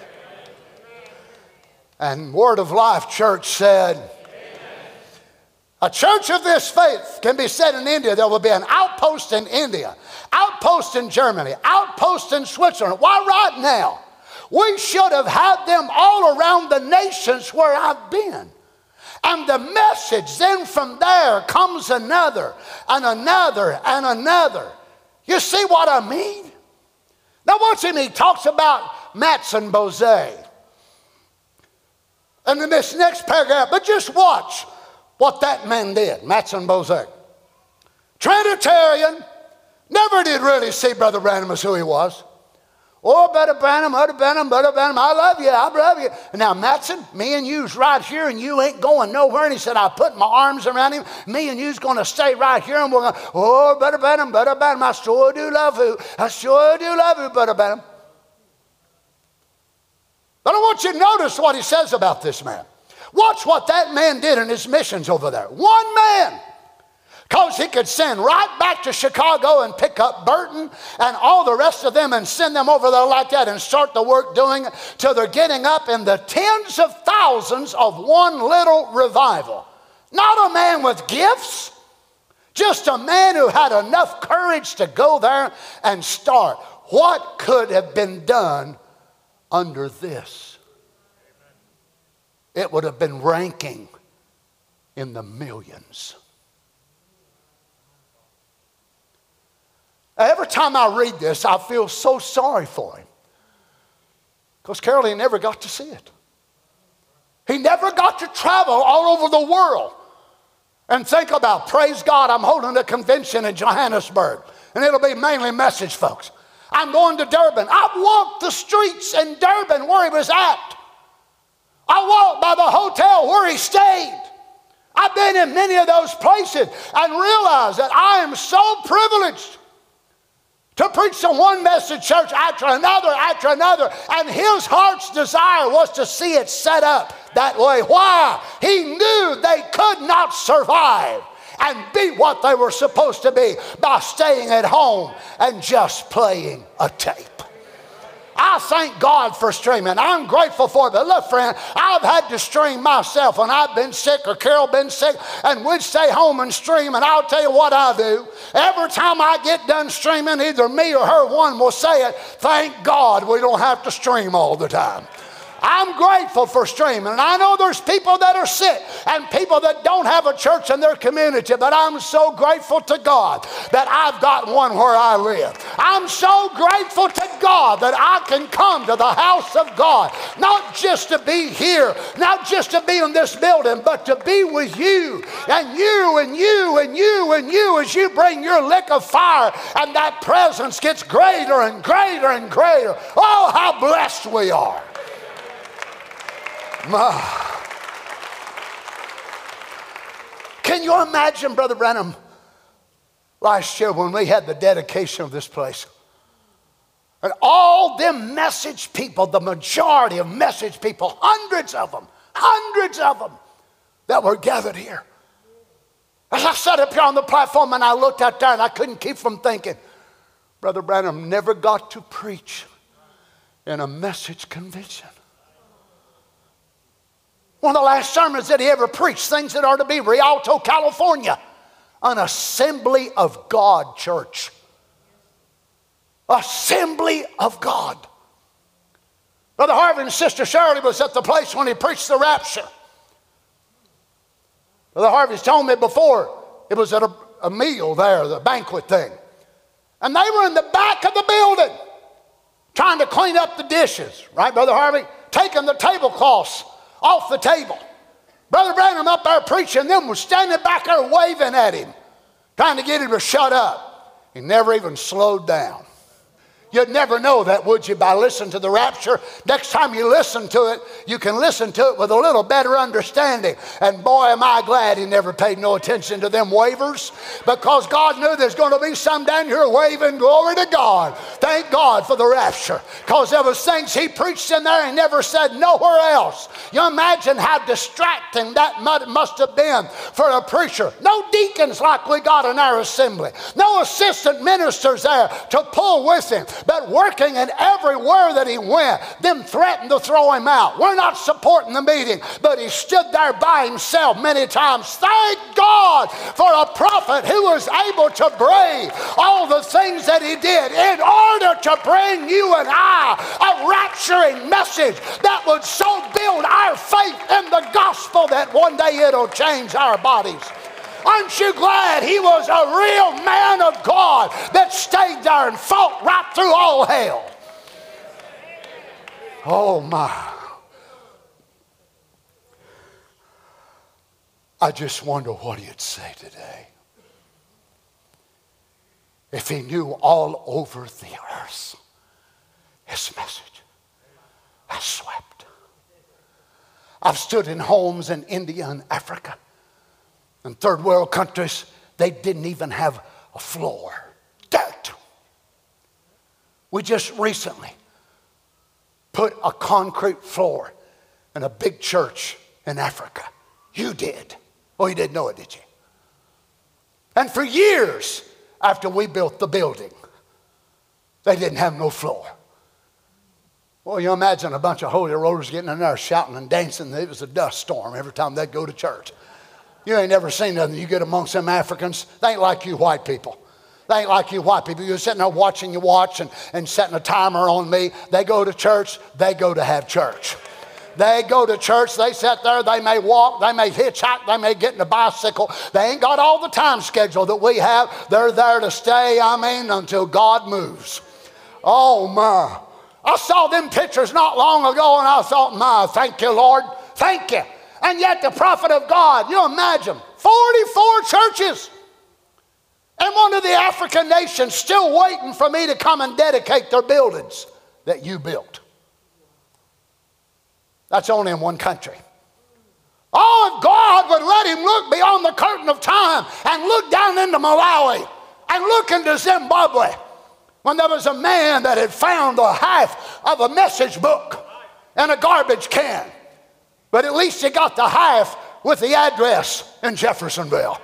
And Word of Life Church said, a church of this faith can be said in India. There will be an outpost in India, outpost in Germany, outpost in Switzerland. Why right now? We should have had them all around the nations where I've been. And the message, then from there comes another and another and another. You see what I mean? Now, watch him, he talks about Mattsson-Boze. And in this next paragraph, but just watch what that man did, Mattsson-Boze. Trinitarian, never did really see Brother Branham as who he was. Oh, Brother Branham, Brother Branham, Brother Branham, I love you, I love you. now, Matson, me and you's right here, and you ain't going nowhere. And he said, I put my arms around him. Me and you's going to stay right here, and we're going, oh, Brother Branham, Brother Branham, I sure do love you. I sure do love you, Brother Branham. But I want you to notice what he says about this man. Watch what that man did in his missions over there. One man. Because he could send right back to Chicago and pick up Burton and all the rest of them and send them over there like that and start the work doing till they're getting up in the tens of thousands of one little revival. Not a man with gifts, just a man who had enough courage to go there and start. What could have been done under this? It would have been ranking in the millions. Every time I read this, I feel so sorry for him. Because Carolyn never got to see it. He never got to travel all over the world and think about, praise God, I'm holding a convention in Johannesburg. And it'll be mainly message folks. I'm going to Durban. I've walked the streets in Durban where he was at. I walked by the hotel where he stayed. I've been in many of those places and realized that I am so privileged to preach to one message church after another after another. And his heart's desire was to see it set up that way. Why? He knew they could not survive and be what they were supposed to be by staying at home and just playing a tape. I thank God for streaming. I'm grateful for it. But look, friend, I've had to stream myself when I've been sick or Carol been sick, and we'd stay home and stream. And I'll tell you what I do. Every time I get done streaming, either me or her, one will say it. Thank God we don't have to stream all the time. I'm grateful for streaming. And I know there's people that are sick and people that don't have a church in their community, but I'm so grateful to God that I've got one where I live. I'm so grateful to God that I can come to the house of God, not just to be here, not just to be in this building, but to be with you and you and you and you and you as you bring your lick of fire and that presence gets greater and greater and greater. Oh, how blessed we are. Can you imagine, Brother Branham, last year when we had the dedication of this place? And all them message people, the majority of message people, hundreds of them, hundreds of them that were gathered here. As I sat up here on the platform and I looked out there and I couldn't keep from thinking, Brother Branham never got to preach in a message convention. One of the last sermons that he ever preached, things that are to be Rialto, California, an assembly of God church. Assembly of God. Brother Harvey and Sister Shirley was at the place when he preached the rapture. Brother Harvey's told me before, it was at a, a meal there, the banquet thing. And they were in the back of the building trying to clean up the dishes, right, Brother Harvey? Taking the tablecloths off the table. Brother Branham up there preaching, them was standing back there waving at him, trying to get him to shut up. He never even slowed down. You'd never know that, would you, by listening to the rapture? Next time you listen to it, you can listen to it with a little better understanding. And boy, am I glad he never paid no attention to them wavers because God knew there's going to be some down here waving glory to God. Thank God for the rapture because there was things he preached in there and never said nowhere else. You imagine how distracting that must have been for a preacher. No deacons like we got in our assembly, no assistant ministers there to pull with him but working in everywhere that he went. Them threatened to throw him out. We're not supporting the meeting, but he stood there by himself many times. Thank God for a prophet who was able to brave all the things that he did in order to bring you and I a rapturing message that would so build our faith in the gospel that one day it'll change our bodies. Aren't you glad he was a real man of God that stayed there and fought right through all hell? Oh my. I just wonder what he'd say today if he knew all over the earth his message has swept. I've stood in homes in India and Africa in third world countries, they didn't even have a floor. Dirt. We just recently put a concrete floor in a big church in Africa. You did. Oh, you didn't know it, did you? And for years after we built the building, they didn't have no floor. Well, you imagine a bunch of holy rollers getting in there shouting and dancing. It was a dust storm every time they'd go to church. You ain't never seen nothing. You get amongst them Africans, they ain't like you white people. They ain't like you white people. You're sitting there watching your watch and, and setting a timer on me. They go to church, they go to have church. They go to church, they sit there, they may walk, they may hitchhike, they may get in a bicycle. They ain't got all the time schedule that we have. They're there to stay, I mean, until God moves. Oh my. I saw them pictures not long ago and I thought, my, thank you, Lord. Thank you. And yet, the prophet of God, you imagine, 44 churches. And one of the African nations still waiting for me to come and dedicate their buildings that you built. That's only in one country. Oh, if God would let him look beyond the curtain of time and look down into Malawi and look into Zimbabwe when there was a man that had found the half of a message book in a garbage can. But at least he got the half with the address in Jeffersonville.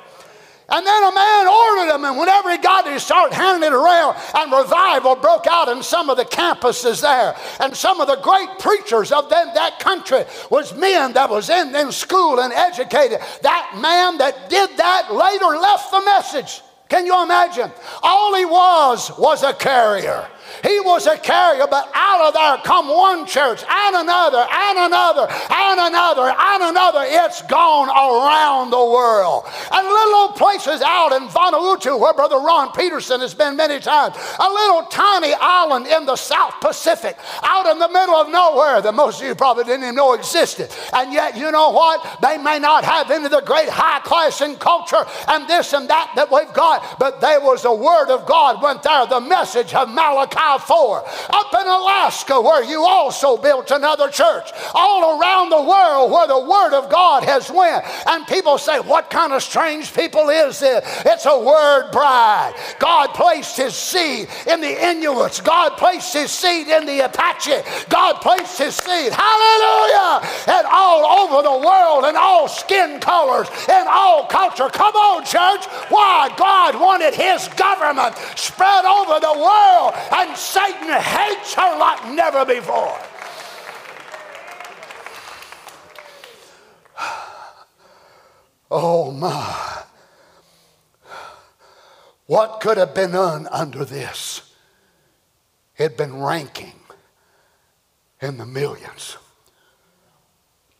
And then a man ordered them, and whenever he got it, he started handing it around, and revival broke out in some of the campuses there. And some of the great preachers of them, that country was men that was in, in school and educated. That man that did that later left the message. Can you imagine? All he was was a carrier. He was a carrier, but out of there come one church and another and another and another and another. It's gone around the world. And little places out in Vanuatu, where Brother Ron Peterson has been many times, a little tiny island in the South Pacific, out in the middle of nowhere that most of you probably didn't even know existed. And yet, you know what? They may not have any of the great high class and culture and this and that that we've got, but there was a word of God went there, the message of Malachi 4. Up in Alaska, where you also built another church. All around the world where the Word of God has went. And people say, what kind of strange people is this? It's a word bride. God placed his seed in the Inuits. God placed his seed in the Apache. God placed his seed, hallelujah, and all over the world in all skin colors in all culture. Come on, church. Why? God wanted his government spread over the world and Satan hates her like never before. Oh my. What could have been done under this? It'd been ranking in the millions.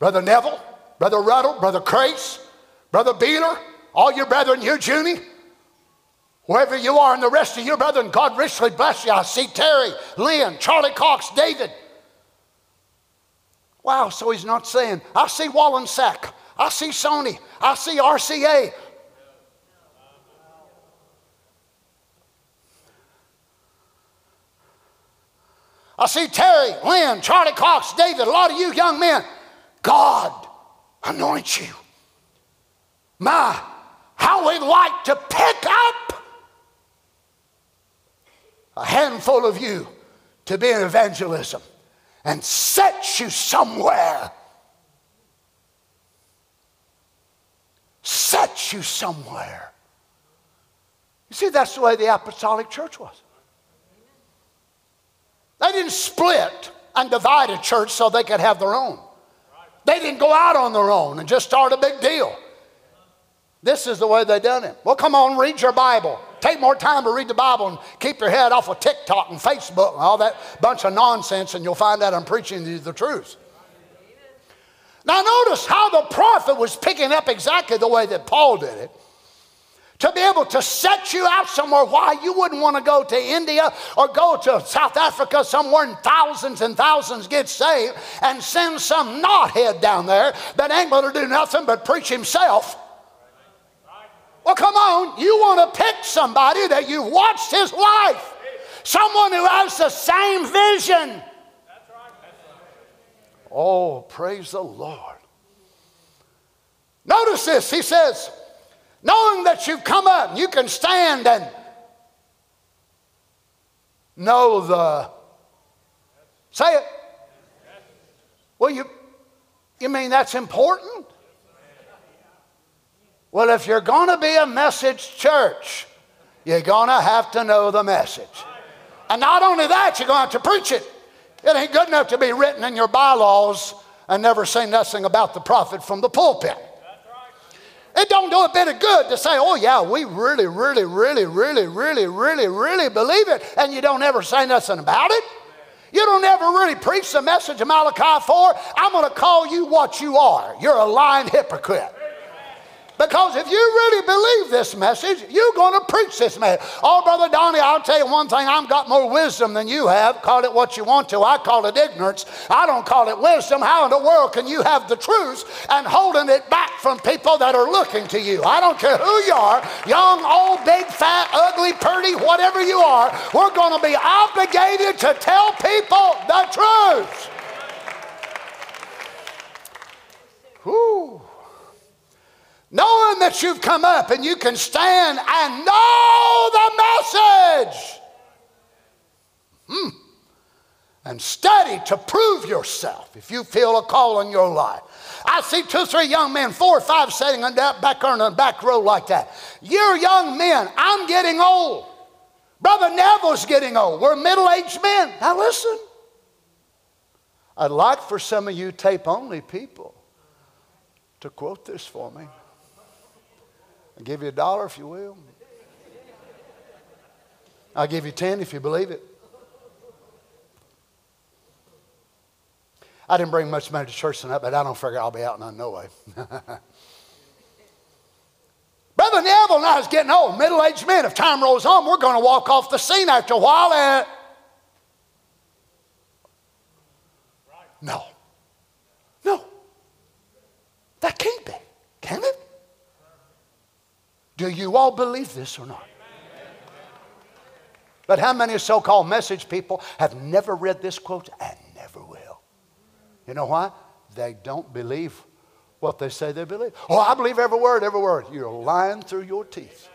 Brother Neville, Brother Ruddell, Brother Crase, Brother Beeler, all your brethren here, Junie, wherever you are, and the rest of your brethren, God richly bless you. I see Terry, Lynn, Charlie Cox, David. Wow, so he's not saying, I see Wollensak, I see Sony, I see RCA. I see Terry, Lynn, Charlie Cox, David, a lot of you young men. God anoint you. My, how we'd like to pick up a handful of you to be in evangelism and set you somewhere. Set you somewhere. You see, that's the way the apostolic church was. They didn't split and divide a church so they could have their own. They didn't go out on their own and just start a big deal. This is the way they done it. Well, come on, read your Bible. Take more time to read the Bible and keep your head off of TikTok and Facebook and all that bunch of nonsense, and you'll find out I'm preaching you the truth. Now, notice how the prophet was picking up exactly the way that Paul did it to be able to set you out somewhere why you wouldn't want to go to India or go to South Africa somewhere and thousands and thousands get saved and send some knothead down there that ain't going to do nothing but preach himself. Well, come on, you want to pick somebody that you've watched his life, someone who has the same vision. Oh, praise the Lord. Notice this, he says, knowing that you've come up, you can stand and know the. Say it. Well, you, you mean that's important? Well, if you're going to be a message church, you're going to have to know the message. And not only that, you're going to have to preach it. It ain't good enough to be written in your bylaws and never say nothing about the prophet from the pulpit. It don't do a bit of good to say, oh, yeah, we really, really, really, really, really, really, really believe it, and you don't ever say nothing about it. You don't ever really preach the message of Malachi 4. I'm going to call you what you are. You're a lying hypocrite. Because if you really believe this message, you're going to preach this message. Oh, Brother Donny, I'll tell you one thing. I've got more wisdom than you have. Call it what you want to. I call it ignorance. I don't call it wisdom. How in the world can you have the truth and holding it back from people that are looking to you? I don't care who you are young, old, big, fat, ugly, pretty, whatever you are. We're going to be obligated to tell people the truth. Whew knowing that you've come up and you can stand and know the message. Hmm. And study to prove yourself if you feel a call in your life. I see two, three young men, four or five sitting on that back on the back row like that. You're young men. I'm getting old. Brother Neville's getting old. We're middle aged men. Now listen. I'd like for some of you tape only people to quote this for me. I'll give you a dollar if you will. I'll give you 10 if you believe it. I didn't bring much money to church tonight, but I don't figure I'll be out none no way. Brother Neville now is getting old, middle aged men. If time rolls on, we're going to walk off the scene after a while. And no, no, that can't be, can it? Do you all believe this or not? But how many so called message people have never read this quote and never will? You know why? They don't believe what they say they believe. Oh, I believe every word, every word. You're lying through your teeth.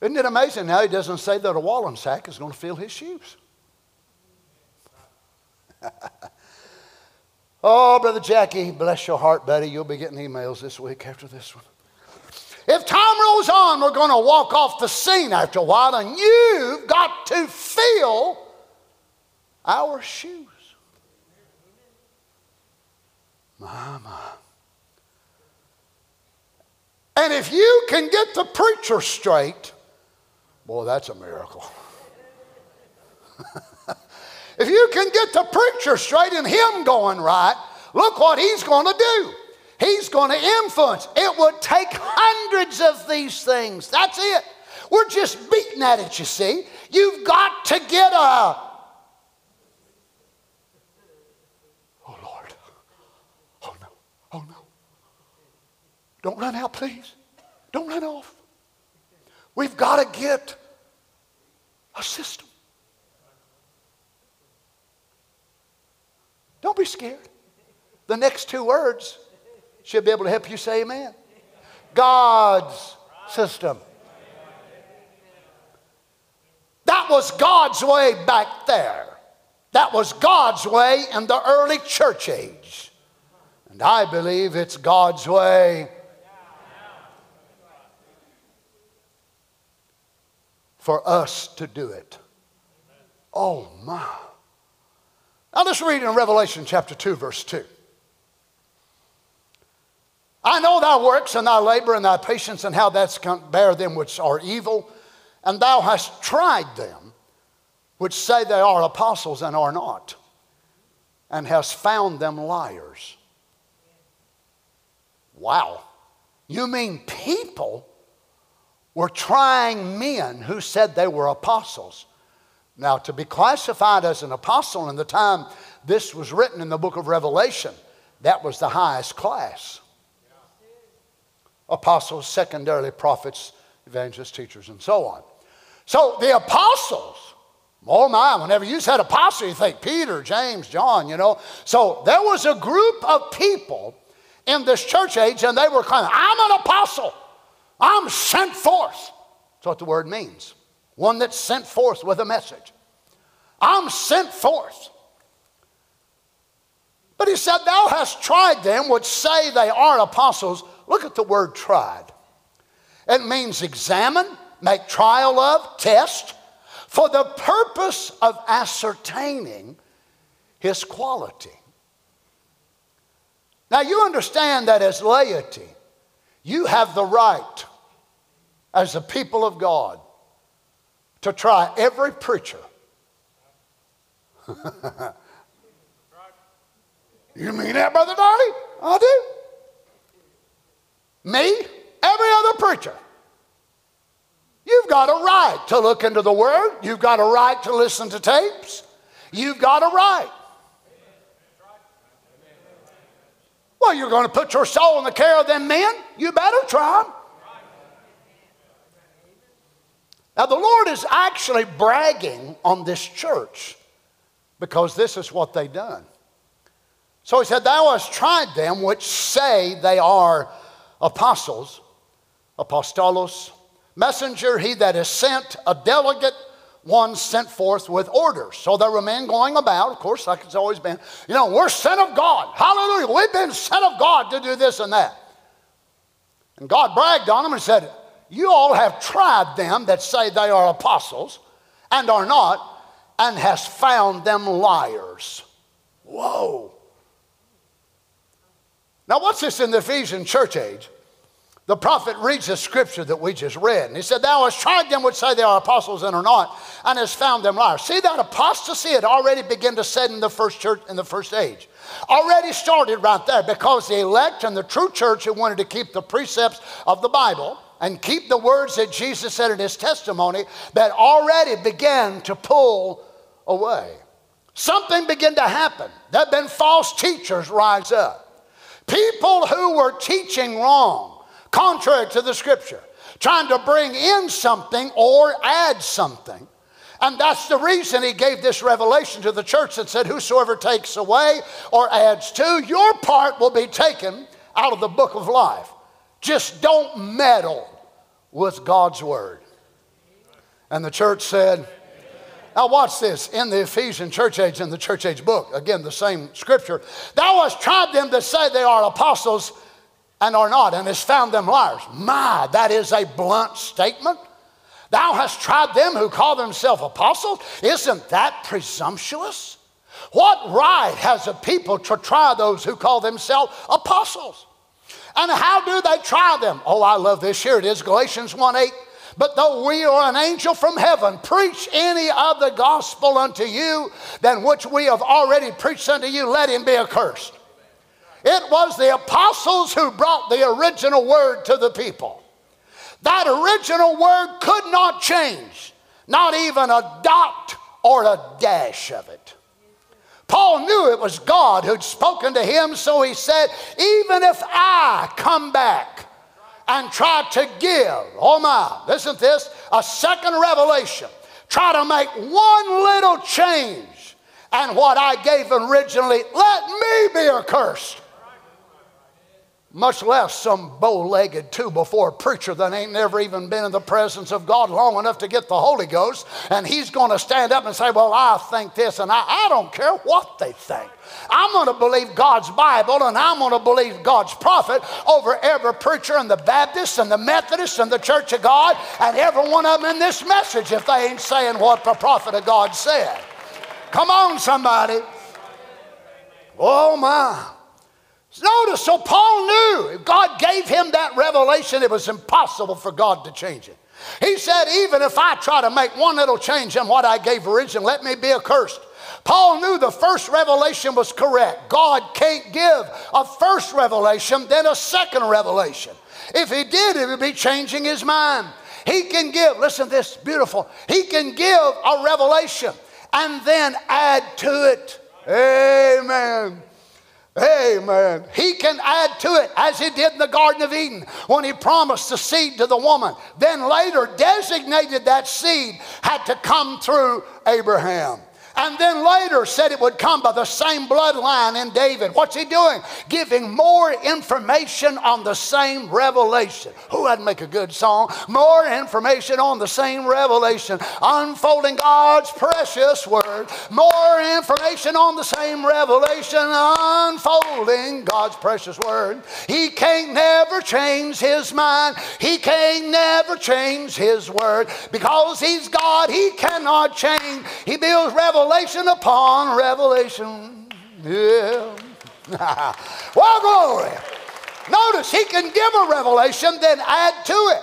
Isn't it amazing now he doesn't say that a Wollensak is going to fill his shoes? Oh, Brother Jackie, bless your heart, buddy. You'll be getting emails this week after this one. If time rolls on, we're going to walk off the scene after a while, and you've got to fill our shoes. My. And if you can get the preacher straight, boy, that's a miracle. if you can get the preacher straight and him going right, look what he's going to do. He's going to influence. It would take hundreds of these things. That's it. We're just beating at it, you see. You've got to get a. Oh, Lord. Oh, no. Oh, no. Don't run out, please. Don't run off. We've got to get a system. Don't be scared. The next two words should be able to help you say amen. God's system. That was God's way back there. That was God's way in the early church age. And I believe it's God's way for us to do it. Oh my. Now let's read in Revelation chapter 2, verse 2. I know thy works and thy labor and thy patience and how that's bear them which are evil, and thou hast tried them which say they are apostles and are not, and hast found them liars. Wow. You mean people were trying men who said they were apostles? Now, to be classified as an apostle in the time this was written in the book of Revelation, that was the highest class apostles, secondarily prophets, evangelists, teachers, and so on. So the apostles, oh my, whenever you said apostle, you think Peter, James, John, you know. So there was a group of people in this church age, and they were claiming, I'm an apostle. I'm sent forth. That's what the word means. One that's sent forth with a message. I'm sent forth. But he said, Thou hast tried them which say they are apostles Look at the word tried. It means examine, make trial of, test, for the purpose of ascertaining his quality. Now, you understand that as laity, you have the right, as the people of God, to try every preacher. you mean that, Brother Darley? I do. Me, every other preacher. You've got a right to look into the Word. You've got a right to listen to tapes. You've got a right. Well, you're going to put your soul in the care of them men? You better try. Now, the Lord is actually bragging on this church because this is what they've done. So he said, Thou hast tried them which say they are apostles, apostolos, messenger, he that is sent, a delegate, one sent forth with orders. So there were men going about, of course, like it's always been, you know, we're sent of God. Hallelujah. We've been sent of God to do this and that. And God bragged on them and said, You all have tried them that say they are apostles and are not, and has found them liars. Whoa. Now, what's this in the Ephesian church age? The prophet reads the scripture that we just read, and he said, Thou hast tried them which say they are apostles and are not, and has found them liars. See, that apostasy had already begun to set in the first church in the first age. Already started right there because the elect and the true church who wanted to keep the precepts of the Bible and keep the words that Jesus said in his testimony that already began to pull away. Something began to happen. There have been false teachers rise up. People who were teaching wrong, contrary to the scripture, trying to bring in something or add something. And that's the reason he gave this revelation to the church and said, Whosoever takes away or adds to, your part will be taken out of the book of life. Just don't meddle with God's word. And the church said, now, watch this in the Ephesian church age, in the church age book, again, the same scripture. Thou hast tried them to say they are apostles and are not, and hast found them liars. My, that is a blunt statement. Thou hast tried them who call themselves apostles. Isn't that presumptuous? What right has a people to try those who call themselves apostles? And how do they try them? Oh, I love this. Here it is Galatians 1 8. But though we or an angel from heaven preach any of the gospel unto you than which we have already preached unto you, let him be accursed. It was the apostles who brought the original word to the people. That original word could not change, not even a dot or a dash of it. Paul knew it was God who'd spoken to him, so he said, Even if I come back and try to give, oh my, listen to this, a second revelation, try to make one little change and what I gave originally, let me be accursed much less some bow legged two before preacher that ain't never even been in the presence of God long enough to get the Holy Ghost. And he's going to stand up and say, Well, I think this, and I, I don't care what they think. I'm going to believe God's Bible and I'm going to believe God's prophet over every preacher and the Baptist and the Methodist and the Church of God and every one of them in this message if they ain't saying what the prophet of God said. Come on, somebody. Oh, my. Notice, so Paul knew if God gave him that revelation, it was impossible for God to change it. He said, even if I try to make one little change in what I gave originally, let me be accursed. Paul knew the first revelation was correct. God can't give a first revelation, then a second revelation. If he did, it would be changing his mind. He can give, listen this, beautiful. He can give a revelation and then add to it. Amen. Amen. He can add to it as he did in the Garden of Eden when he promised the seed to the woman. Then later designated that seed had to come through Abraham and then later said it would come by the same bloodline in David. What's he doing? Giving more information on the same revelation. Who would make a good song? More information on the same revelation. Unfolding God's precious word. More information on the same revelation. Unfolding God's precious word. He can't never change his mind. He can't never change his word. Because he's God, he cannot change. He builds revelation revelation upon revelation. Yeah. well, glory. Notice he can give a revelation, then add to it.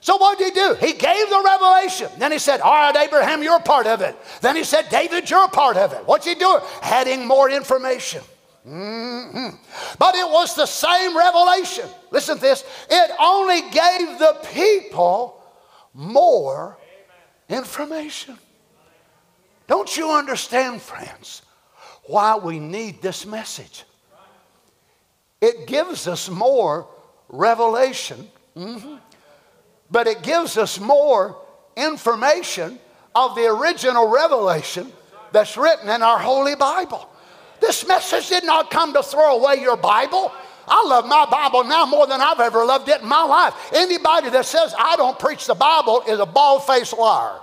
So what did he do? He gave the revelation. Then he said, All right, Abraham, you're a part of it. Then he said, David, you're a part of it. What's he doing? Adding more information. Mm-hmm. But it was the same revelation. Listen to this. It only gave the people more information. Don't you understand, friends, why we need this message? It gives us more revelation, mm-hmm, but it gives us more information of the original revelation that's written in our Holy Bible. This message did not come to throw away your Bible. I love my Bible now more than I've ever loved it in my life. Anybody that says I don't preach the Bible is a bald faced liar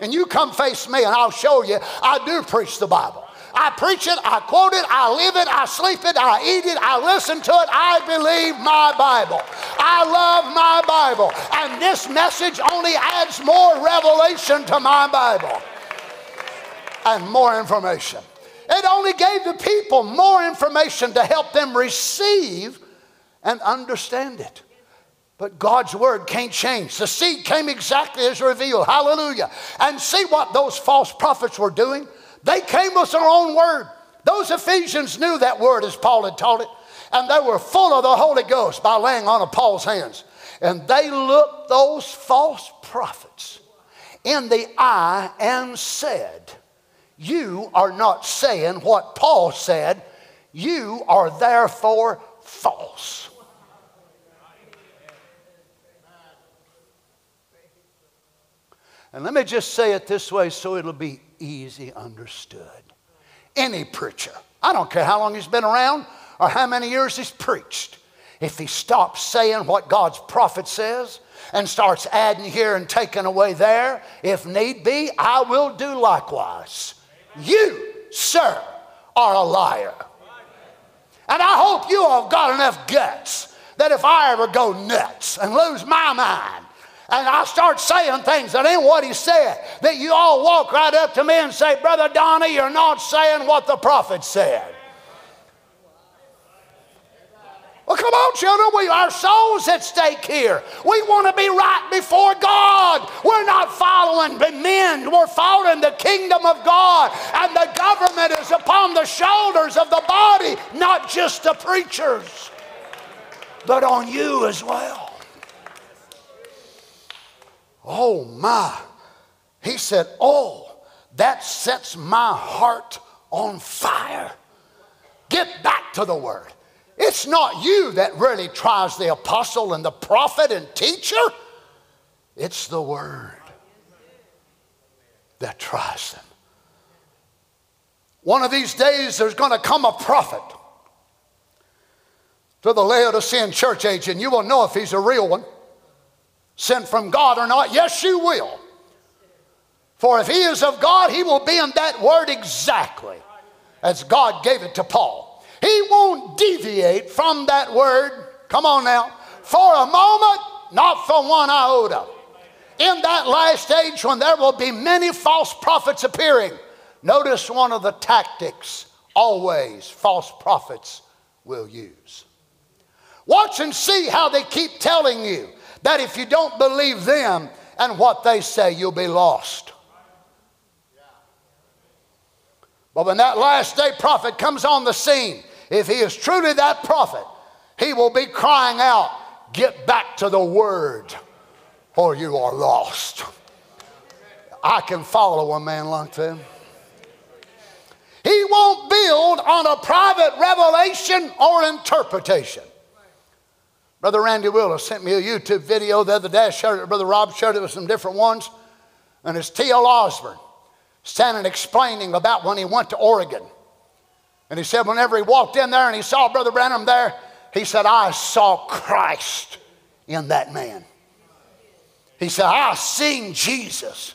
and you come face me and I'll show you I do preach the Bible. I preach it, I quote it, I live it, I sleep it, I eat it, I listen to it. I believe my Bible. I love my Bible. And this message only adds more revelation to my Bible and more information. It only gave the people more information to help them receive and understand it. But God's word can't change. The seed came exactly as revealed. Hallelujah. And see what those false prophets were doing? They came with their own word. Those Ephesians knew that word as Paul had taught it. And they were full of the Holy Ghost by laying on of Paul's hands. And they looked those false prophets in the eye and said, You are not saying what Paul said. You are therefore false. And let me just say it this way so it'll be easy understood. Any preacher, I don't care how long he's been around or how many years he's preached, if he stops saying what God's prophet says and starts adding here and taking away there, if need be, I will do likewise. You, sir, are a liar. And I hope you have got enough guts that if I ever go nuts and lose my mind, and I start saying things that ain't what he said, that you all walk right up to me and say, Brother Donny, you're not saying what the prophet said. Well, come on, children. We, our souls at stake here. We want to be right before God. We're not following men. We're following the kingdom of God. And the government is upon the shoulders of the body, not just the preachers, but on you as well. Oh, my. He said, Oh, that sets my heart on fire. Get back to the word. It's not you that really tries the apostle and the prophet and teacher, it's the word that tries them. One of these days, there's going to come a prophet to the Laodicean church age, and you will know if he's a real one, sent from God or not. Yes, you will. For if he is of God, he will be in that word exactly as God gave it to Paul. He won't deviate from that word. Come on now. For a moment, not for one iota. In that last age, when there will be many false prophets appearing, notice one of the tactics always false prophets will use. Watch and see how they keep telling you that if you don't believe them and what they say, you'll be lost. But when that last day prophet comes on the scene, if he is truly that prophet, he will be crying out, Get back to the word, or you are lost. I can follow a man like that. He won't build on a private revelation or interpretation. Brother Randy Willis sent me a YouTube video the other day. I showed it, Brother Rob showed it with some different ones. And it's T.L. Osborn standing explaining about when he went to Oregon. And he said, whenever he walked in there and he saw Brother Branham there, he said, I saw Christ in that man. He said, I seen Jesus.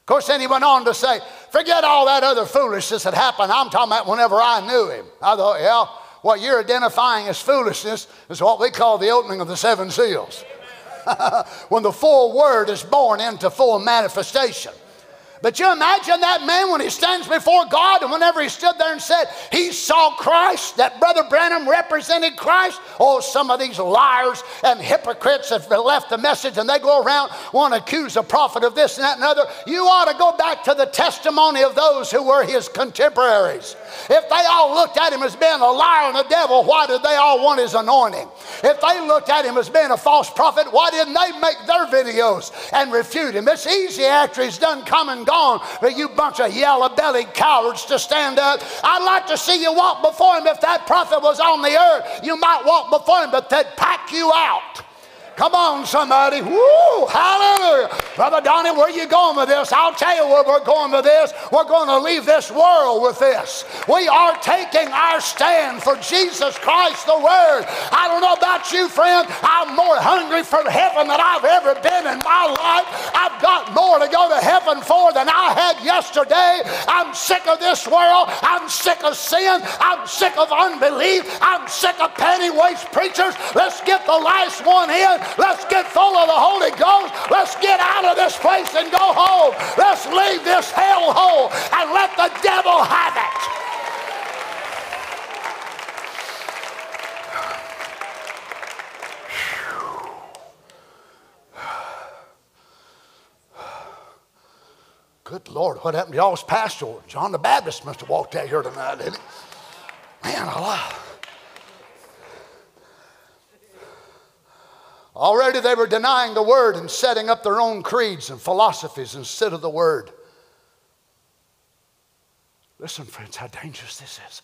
Of course, then he went on to say, forget all that other foolishness that happened. I'm talking about whenever I knew him. I thought, yeah, what you're identifying as foolishness is what we call the opening of the seven seals. when the full word is born into full manifestation. But you imagine that man when he stands before God and whenever he stood there and said he saw Christ, that Brother Branham represented Christ. Oh, some of these liars and hypocrites have left the message and they go around want to accuse a prophet of this and that and other. You ought to go back to the testimony of those who were his contemporaries. If they all looked at him as being a liar and a devil, why did they all want his anointing? If they looked at him as being a false prophet, why didn't they make their videos and refute him? It's easy after he's done come and gone for you bunch of yellow bellied cowards to stand up. I'd like to see you walk before him. If that prophet was on the earth, you might walk before him, but they'd pack you out. Come on, somebody. Woo! Hallelujah. Brother Donny, where you going with this? I'll tell you where we're going with this. We're going to leave this world with this. We are taking our stand for Jesus Christ, the Word. I don't know about you, friend. I'm more hungry for heaven than I've ever been in my life. I've got more to go to heaven for than I had yesterday. I'm sick of this world. I'm sick of sin. I'm sick of unbelief. I'm sick of penny waste preachers. Let's get the last one in. Let's get full of the Holy Ghost. Let's get out of this place and go home. Let's leave this hell hole and let the devil have it. Good Lord, what happened to y'all's pastor? John the Baptist must have walked out here tonight, didn't he? Man, alive. Already they were denying the word and setting up their own creeds and philosophies instead of the word. Listen, friends, how dangerous this is.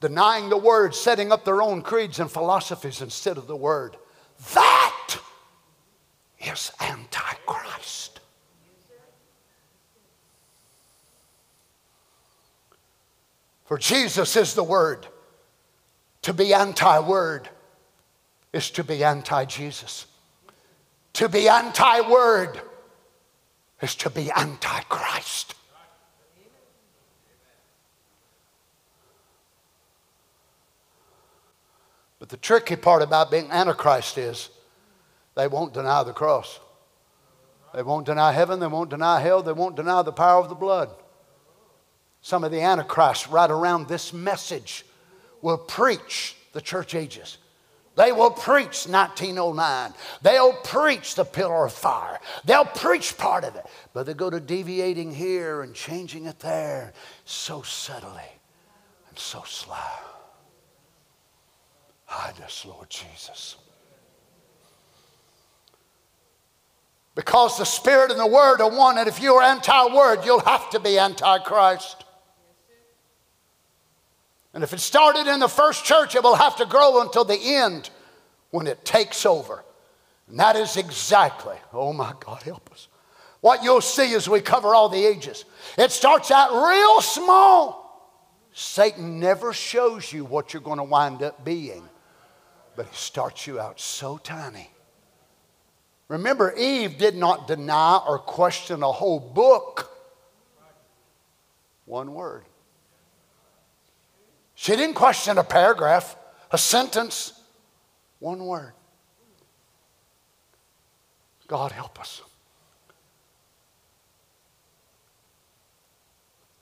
Denying the word, setting up their own creeds and philosophies instead of the word. That is Antichrist. For Jesus is the word. To be anti word is to be anti Jesus. To be anti word is to be anti Christ. But the tricky part about being antichrist is they won't deny the cross. They won't deny heaven, they won't deny hell, they won't deny the power of the blood. Some of the antichrists right around this message will preach the church ages. They will preach 1909. They'll preach the pillar of fire. They'll preach part of it. But they go to deviating here and changing it there so subtly and so slow. Ah, Hide us, Lord Jesus. Because the Spirit and the Word are one, and if you're anti Word, you'll have to be anti Christ. And if it started in the first church, it will have to grow until the end when it takes over. And that is exactly, oh my God, help us. What you'll see as we cover all the ages. It starts out real small. Satan never shows you what you're going to wind up being, but he starts you out so tiny. Remember, Eve did not deny or question a whole book. One word. She didn't question a paragraph, a sentence, one word. God help us.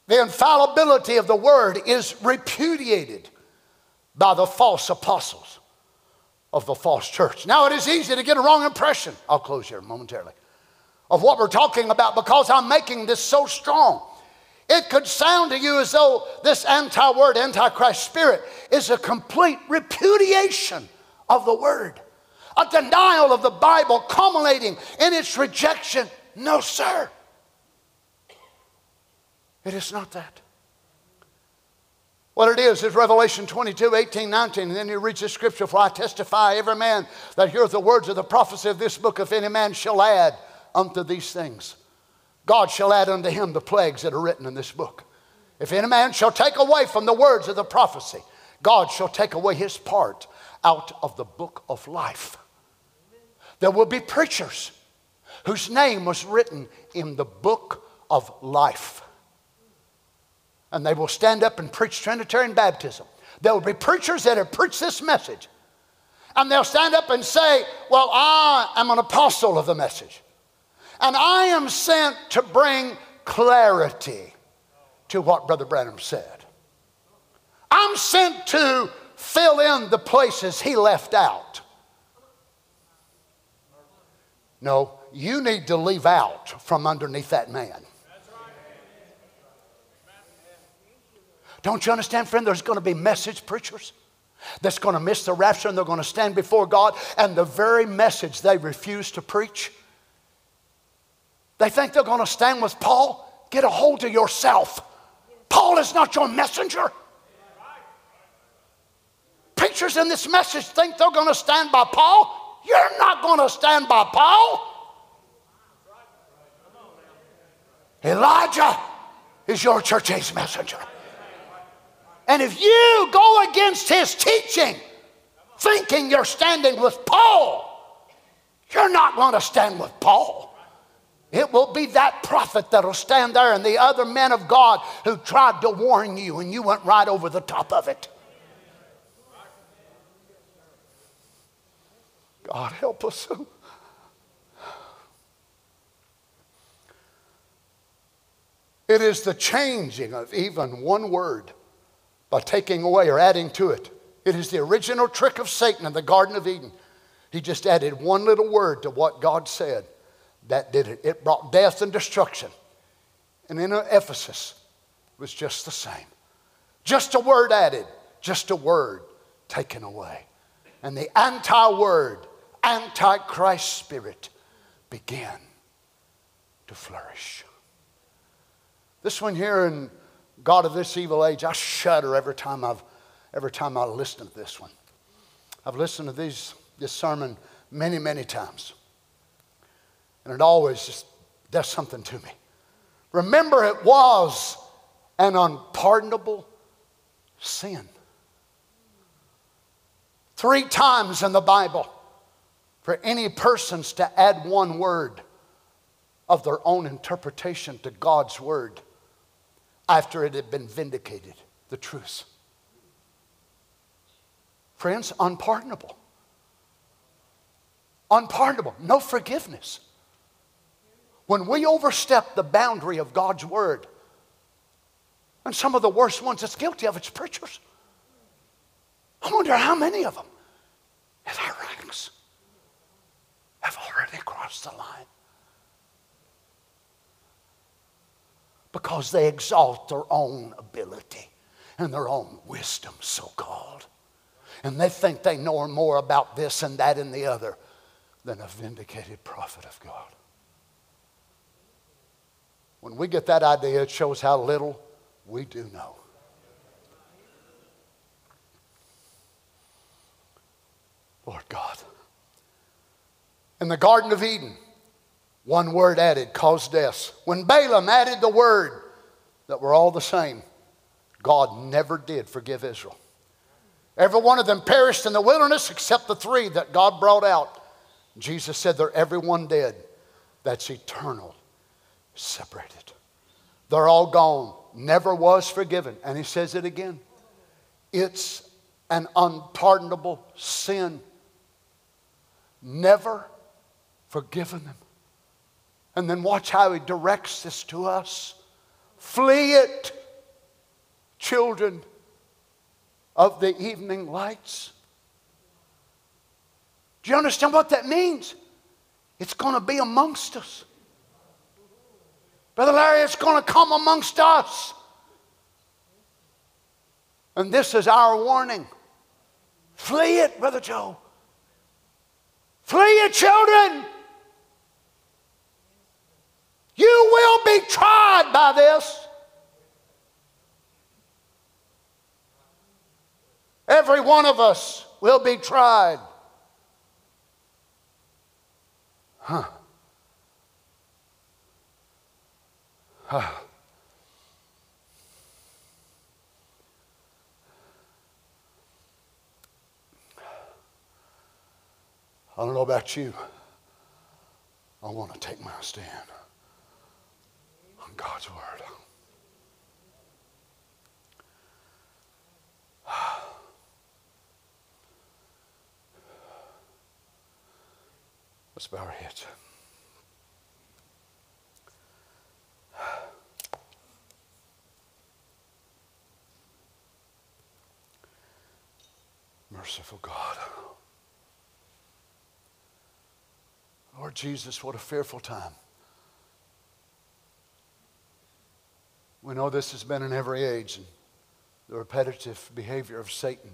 The infallibility of the word is repudiated by the false apostles of the false church. Now, it is easy to get a wrong impression. I'll close here momentarily of what we're talking about because I'm making this so strong. It could sound to you as though this anti word, antichrist spirit is a complete repudiation of the word, a denial of the Bible, culminating in its rejection. No, sir. It is not that. What it is is Revelation 22, 18, 19. And then you read the scripture, for I testify, every man that heareth the words of the prophecy of this book, if any man shall add unto these things. God shall add unto him the plagues that are written in this book. If any man shall take away from the words of the prophecy, God shall take away his part out of the book of life. There will be preachers whose name was written in the book of life. And they will stand up and preach Trinitarian baptism. There will be preachers that have preached this message. And they'll stand up and say, Well, I am an apostle of the message. And I am sent to bring clarity to what Brother Branham said. I'm sent to fill in the places he left out. No, you need to leave out from underneath that man. Don't you understand, friend? There's going to be message preachers that's going to miss the rapture and they're going to stand before God, and the very message they refuse to preach they think they're going to stand with Paul. Get a hold of yourself. Paul is not your messenger. Preachers in this message think they're going to stand by Paul. You're not going to stand by Paul. Elijah is your church's messenger. And if you go against his teaching, thinking you're standing with Paul, you're not going to stand with Paul. It will be that prophet that'll stand there and the other men of God who tried to warn you and you went right over the top of it. God help us. It is the changing of even one word by taking away or adding to it. It is the original trick of Satan in the Garden of Eden. He just added one little word to what God said that did it. It brought death and destruction. And in uh, Ephesus, it was just the same. Just a word added, just a word taken away. And the anti word, antichrist spirit began to flourish. This one here in God of this evil age, I shudder every time I've every time I listen to this one. I've listened to these, this sermon many, many times. And it always just does something to me. Remember, it was an unpardonable sin. Three times in the Bible, for any persons to add one word of their own interpretation to God's word after it had been vindicated, the truth. Friends, unpardonable. Unpardonable. No forgiveness when we overstep the boundary of God's word, and some of the worst ones that's guilty of it's preachers. I wonder how many of them in our ranks have already crossed the line. Because they exalt their own ability and their own wisdom, so called. And they think they know more about this and that and the other than a vindicated prophet of God. When we get that idea, it shows how little we do know. Lord God. In the Garden of Eden, one word added caused death. When Balaam added the word that were all the same, God never did forgive Israel. Every one of them perished in the wilderness except the three that God brought out. Jesus said they're everyone dead. That's eternal, separated. They're all gone. Never was forgiven. And he says it again. It's an unpardonable sin. Never forgiven them. And then watch how he directs this to us. Flee it, children of the evening lights. Do you understand what that means? It's going to be amongst us. Brother Larry, it's going to come amongst us. And this is our warning. Flee it, Brother Joe. Flee it, children. You will be tried by this. Every one of us will be tried. Huh. I don't know about you. I want to take my stand on God's Word. Let's bow our heads. Merciful God. Lord Jesus, what a fearful time. We know this has been in every age, and the repetitive behavior of Satan.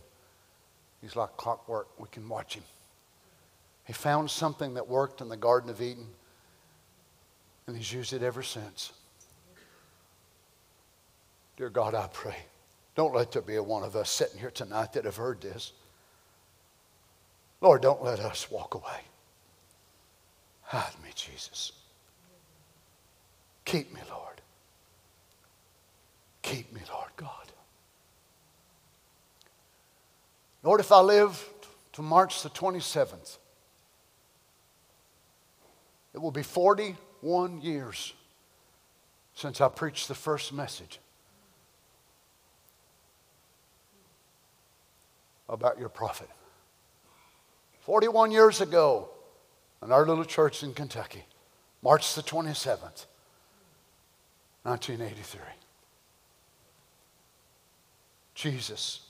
He's like clockwork. We can watch him. He found something that worked in the Garden of Eden, and he's used it ever since. Dear God, I pray, don't let there be one of us sitting here tonight that have heard this. Lord, don't let us walk away. Hide me, Jesus. Keep me, Lord. Keep me, Lord God. Lord, if I live to March the 27th, it will be 41 years since I preached the first message about your prophet. 41 years ago, in our little church in Kentucky, March the 27th, 1983. Jesus.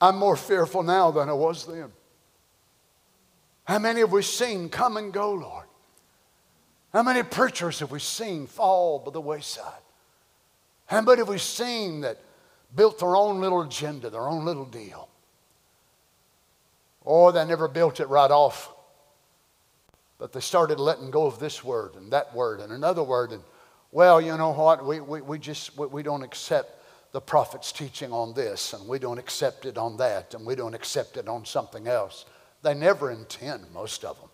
I'm more fearful now than I was then. How many have we seen come and go, Lord? How many preachers have we seen fall by the wayside? How many have we seen that built their own little agenda, their own little deal? Or they never built it right off. But they started letting go of this word and that word and another word. And, well, you know what? We, we, we just we, we don't accept the prophet's teaching on this, and we don't accept it on that, and we don't accept it on something else. They never intend, most of them,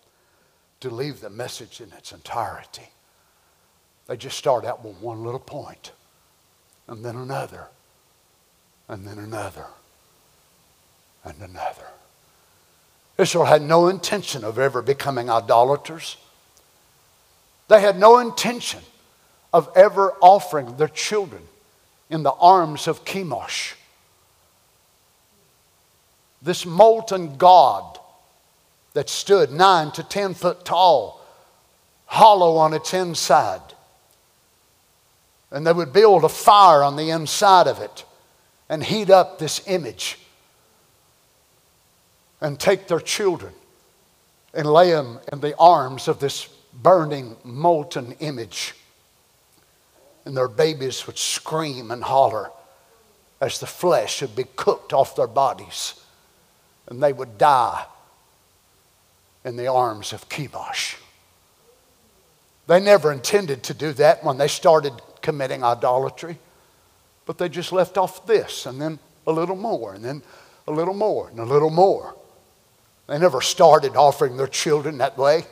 to leave the message in its entirety. They just start out with one little point, and then another, and then another, and another. Israel had no intention of ever becoming idolaters. They had no intention of ever offering their children in the arms of Chemosh. This molten god that stood nine to ten foot tall, hollow on its inside. And they would build a fire on the inside of it and heat up this image and take their children and lay them in the arms of this burning, molten image. And their babies would scream and holler as the flesh would be cooked off their bodies. And they would die in the arms of Chemosh. They never intended to do that when they started committing idolatry, but they just left off this and then a little more and then a little more and a little more. They never started offering their children that way.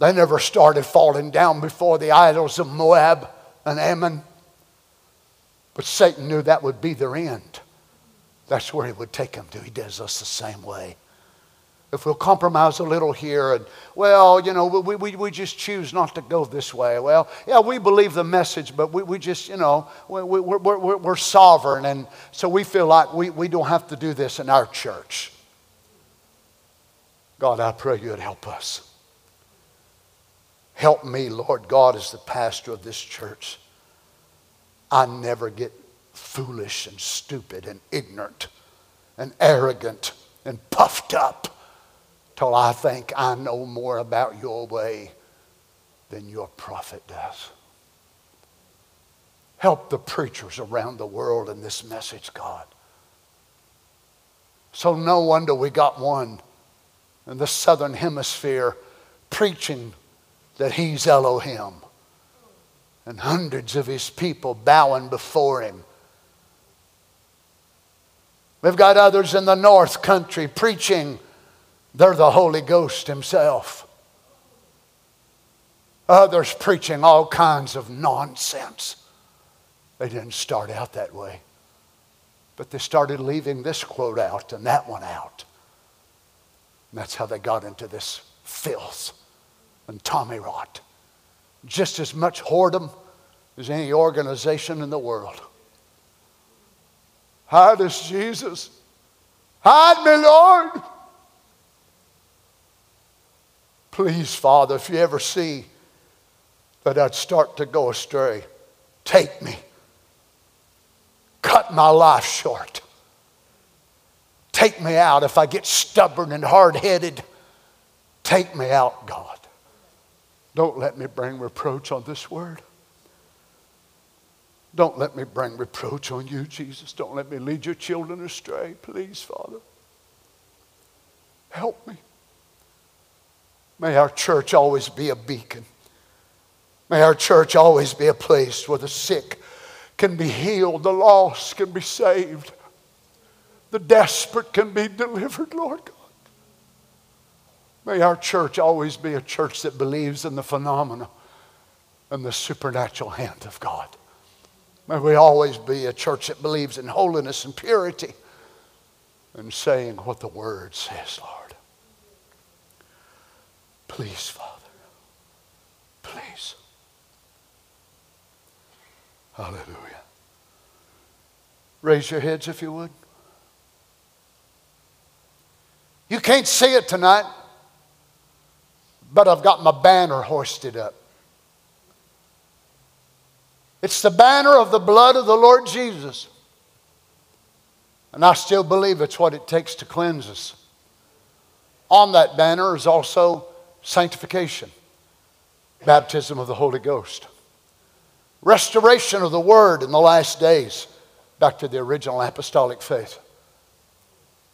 They never started falling down before the idols of Moab and Ammon. But Satan knew that would be their end. That's where he would take them to. He does us the same way. If we'll compromise a little here and, well, you know, we, we, we just choose not to go this way. Well, yeah, we believe the message, but we, we just, you know, we, we, we're, we're, we're sovereign. And so we feel like we, we don't have to do this in our church. God, I pray you'd help us. Help me, Lord God, as the pastor of this church. I never get foolish and stupid and ignorant and arrogant and puffed up till I think I know more about your way than your prophet does. Help the preachers around the world in this message, God. So no wonder we got one in the southern hemisphere preaching that he's Elohim. And hundreds of his people bowing before him. We've got others in the north country preaching they're the Holy Ghost himself. Others preaching all kinds of nonsense. They didn't start out that way, but they started leaving this quote out and that one out. And that's how they got into this filth and Tommy rot. Just as much whoredom as any organization in the world. Hide us, Jesus. Hide me, Lord. Please, Father, if you ever see that I'd start to go astray, take me. Cut my life short. Take me out if I get stubborn and hard headed. Take me out, God. Don't let me bring reproach on this word. Don't let me bring reproach on you, Jesus. Don't let me lead your children astray, please, Father. Help me. May our church always be a beacon. May our church always be a place where the sick can be healed, the lost can be saved, the desperate can be delivered, Lord God. May our church always be a church that believes in the phenomena and the supernatural hand of God. May we always be a church that believes in holiness and purity and saying what the Word says, Lord. Please, Father. Please. Hallelujah. Raise your heads if you would. You can't see it tonight, but I've got my banner hoisted up. It's the banner of the blood of the Lord Jesus. And I still believe it's what it takes to cleanse us. On that banner is also sanctification, baptism of the Holy Ghost, restoration of the Word in the last days, back to the original apostolic faith.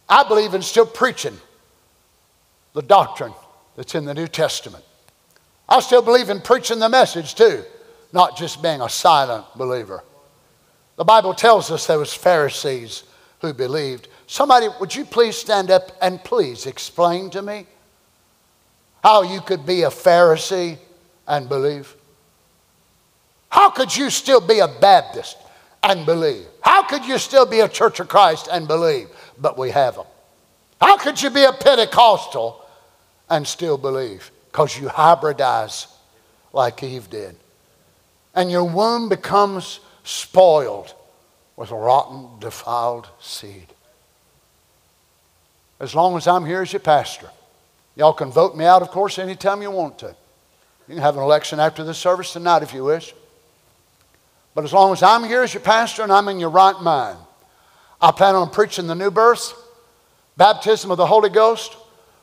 I believe in still preaching the doctrine that's in the New Testament. I still believe in preaching the message too, not just being a silent believer. The Bible tells us there was Pharisees who believed. Somebody, would you please stand up and please explain to me how you could be a Pharisee and believe? How could you still be a Baptist and believe? How could you still be a Church of Christ and believe? But we have them. How could you be a Pentecostal and still believe because you hybridize like Eve did. And your womb becomes spoiled with rotten, defiled seed. As long as I'm here as your pastor, y'all can vote me out, of course, anytime you want to. You can have an election after this service tonight if you wish. But as long as I'm here as your pastor and I'm in your right mind, I plan on preaching the new birth, baptism of the Holy Ghost,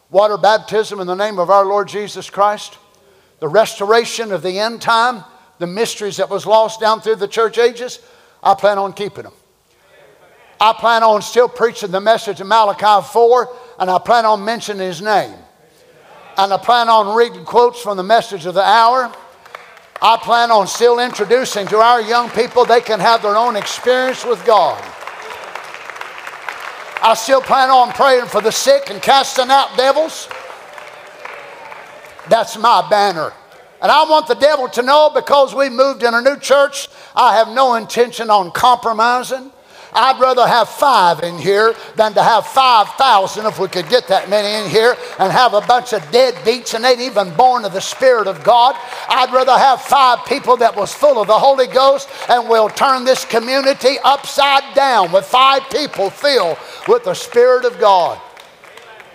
water baptism in the name of our Lord Jesus Christ, the restoration of the end time, the mysteries that was lost down through the church ages. I plan on keeping them. I plan on still preaching the message of Malachi 4, and I plan on mentioning his name. And I plan on reading quotes from the message of the hour. I plan on still introducing to our young people they can have their own experience with God. I still plan on praying for the sick and casting out devils. That's my banner. And I want the devil to know because we moved in a new church, I have no intention on compromising. I'd rather have five in here than to have 5,000 if we could get that many in here and have a bunch of deadbeats and ain't even born of the Spirit of God. I'd rather have five people that was full of the Holy Ghost and will turn this community upside down with five people filled with the Spirit of God.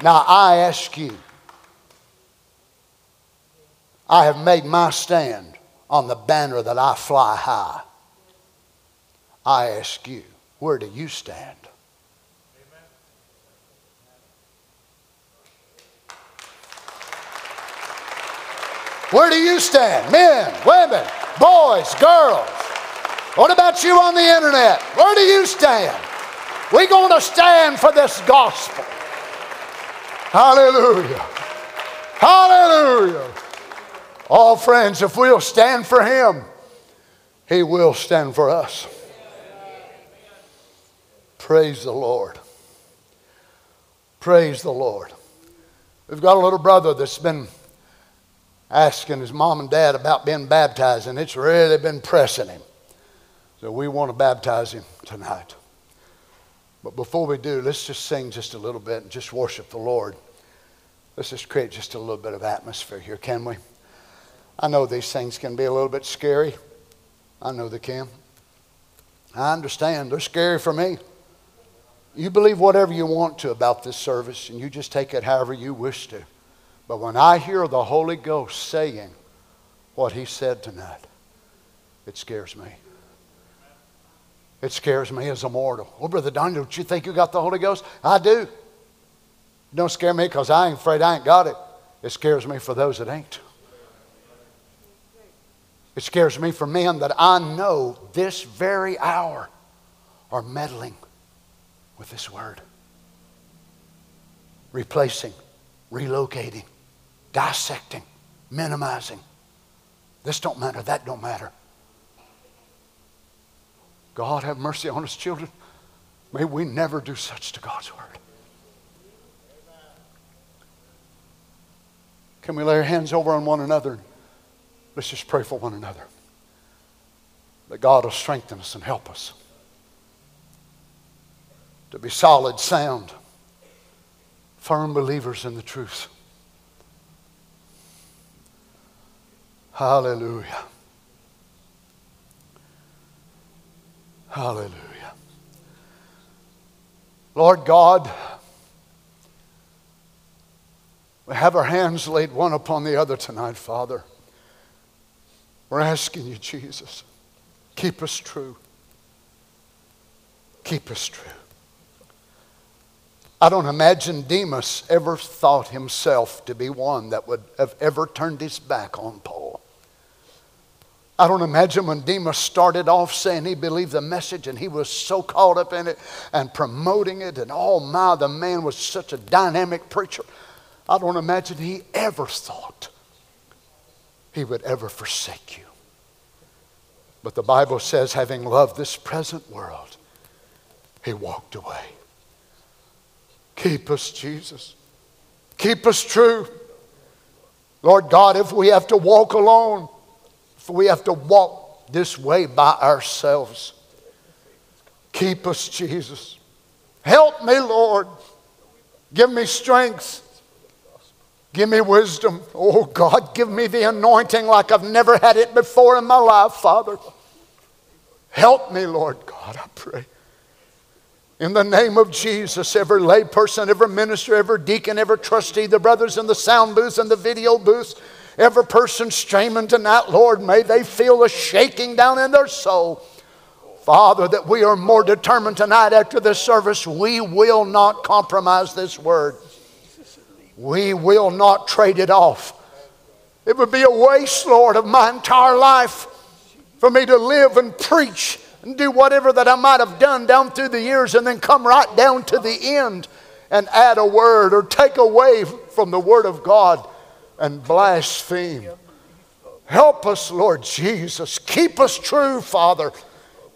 Now I ask you, I have made my stand on the banner that I fly high. I ask you, where do you stand? Where do you stand? Men, women, boys, girls. What about you on the internet? Where do you stand? We're going to stand for this gospel. Hallelujah. Hallelujah. All friends, if we'll stand for Him, He will stand for us. Praise the Lord. Praise the Lord. We've got a little brother that's been asking his mom and dad about being baptized, and it's really been pressing him. So we want to baptize him tonight. But before we do, let's just sing just a little bit and just worship the Lord. Let's just create just a little bit of atmosphere here, can we? I know these things can be a little bit scary. I know they can. I understand. They're scary for me. You believe whatever you want to about this service, and you just take it however you wish to. But when I hear the Holy Ghost saying what He said tonight, it scares me. It scares me as a mortal. Oh, Brother Don, don't you think you got the Holy Ghost? I do. Don't scare me because I ain't afraid I ain't got it. It scares me for those that ain't. It scares me for men that I know this very hour are meddling with this word. Replacing, relocating, dissecting, minimizing. This don't matter, that don't matter. God have mercy on us, children. May we never do such to God's word. Can we lay our hands over on one another? Let's just pray for one another. That God will strengthen us and help us to be solid, sound, firm believers in the truth. Hallelujah. Hallelujah. Lord God, we have our hands laid one upon the other tonight, Father. We're asking you, Jesus, keep us true. Keep us true. I don't imagine Demas ever thought himself to be one that would have ever turned his back on Paul. I don't imagine when Demas started off saying he believed the message and he was so caught up in it and promoting it, and oh my, the man was such a dynamic preacher. I don't imagine he ever thought he would ever forsake you. But the Bible says, having loved this present world, he walked away. Keep us, Jesus. Keep us true. Lord God, if we have to walk alone, if we have to walk this way by ourselves, keep us, Jesus. Help me, Lord. Give me strength. Give me wisdom. Oh, God, give me the anointing like I've never had it before in my life, Father. Help me, Lord God, I pray. In the name of Jesus, every layperson, every minister, every deacon, every trustee, the brothers in the sound booths and the video booths, every person streaming tonight, Lord, may they feel a shaking down in their soul. Father, that we are more determined tonight after this service. We will not compromise this word. We will not trade it off. It would be a waste, Lord, of my entire life for me to live and preach and do whatever that I might have done down through the years and then come right down to the end and add a word or take away from the Word of God and blaspheme. Help us, Lord Jesus. Keep us true, Father.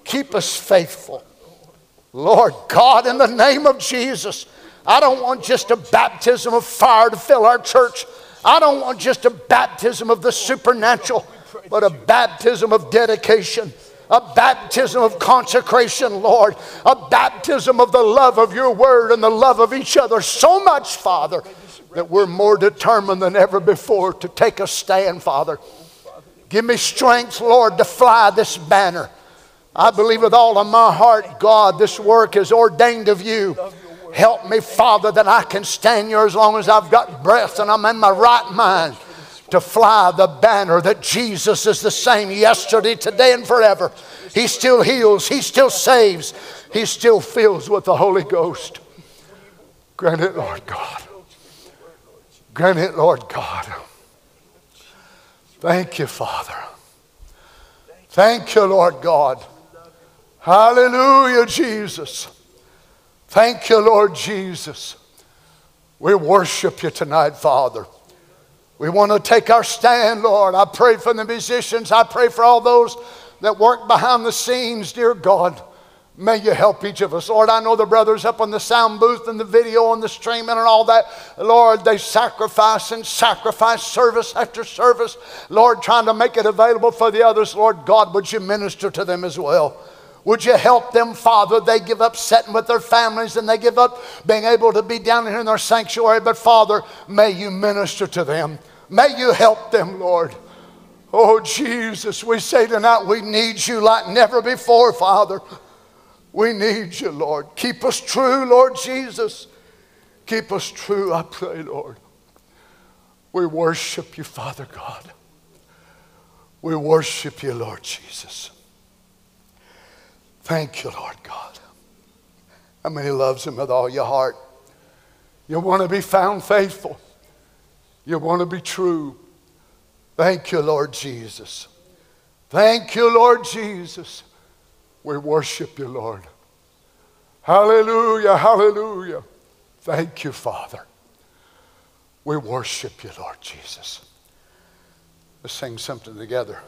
Keep us faithful. Lord God, in the name of Jesus, I don't want just a baptism of fire to fill our church. I don't want just a baptism of the supernatural, but a baptism of dedication, a baptism of consecration, Lord, a baptism of the love of your word and the love of each other. So much, Father, that we're more determined than ever before to take a stand, Father. Give me strength, Lord, to fly this banner. I believe with all of my heart, God, this work is ordained of you. Help me, Father, that I can stand here as long as I've got breath and I'm in my right mind to fly the banner that Jesus is the same yesterday, today, and forever. He still heals, He still saves, He still fills with the Holy Ghost. Grant it, Lord God. Grant it, Lord God. Thank you, Father. Thank you, Lord God. Hallelujah, Jesus. Thank you, Lord Jesus. We worship you tonight, Father. We want to take our stand, Lord. I pray for the musicians. I pray for all those that work behind the scenes, dear God. May you help each of us. Lord, I know the brothers up on the sound booth and the video and the streaming and all that. Lord, they sacrifice and sacrifice service after service. Lord, trying to make it available for the others. Lord God, would you minister to them as well? Would you help them, Father? They give up sitting with their families and they give up being able to be down here in their sanctuary. But Father, may you minister to them. May you help them, Lord. Oh, Jesus, we say tonight we need you like never before, Father. We need you, Lord. Keep us true, Lord Jesus. Keep us true, I pray, Lord. We worship you, Father God. We worship you, Lord Jesus. Thank you, Lord God. How many loves him with all your heart? You want to be found faithful. You want to be true. Thank you, Lord Jesus. Thank you, Lord Jesus. We worship you, Lord. Hallelujah, hallelujah. Thank you, Father. We worship you, Lord Jesus. Let's sing something together.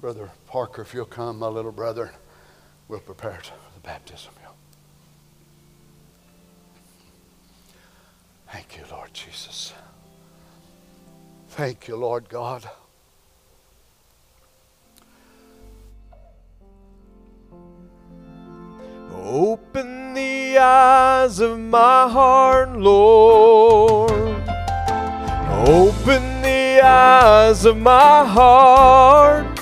Brother Parker, if you'll come, my little brother we're prepared for the baptism. Thank you, Lord Jesus. Thank you, Lord God. Open the eyes of my heart, Lord. Open the eyes of my heart.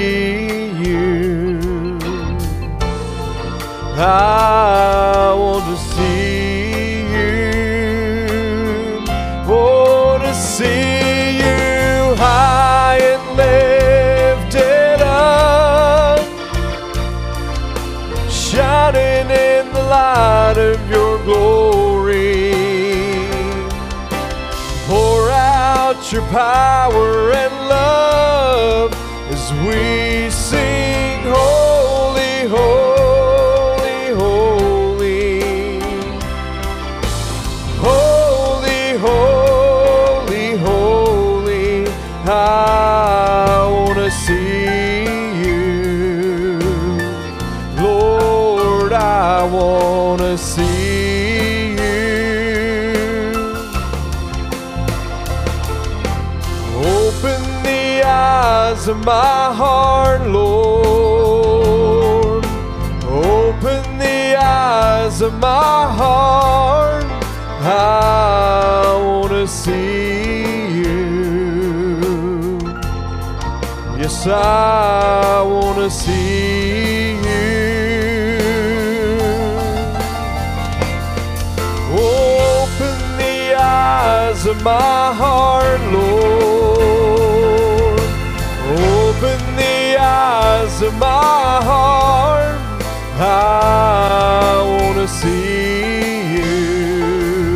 I want to see you. Want to see you high and lifted up, shining in the light of your glory. Pour out your power and love as we sing, oh, eyes of my heart, Lord. Open the eyes of my heart, I want to see you. Yes, I want to see you. Open the eyes of my heart, Lord. Of my heart. I want to see you.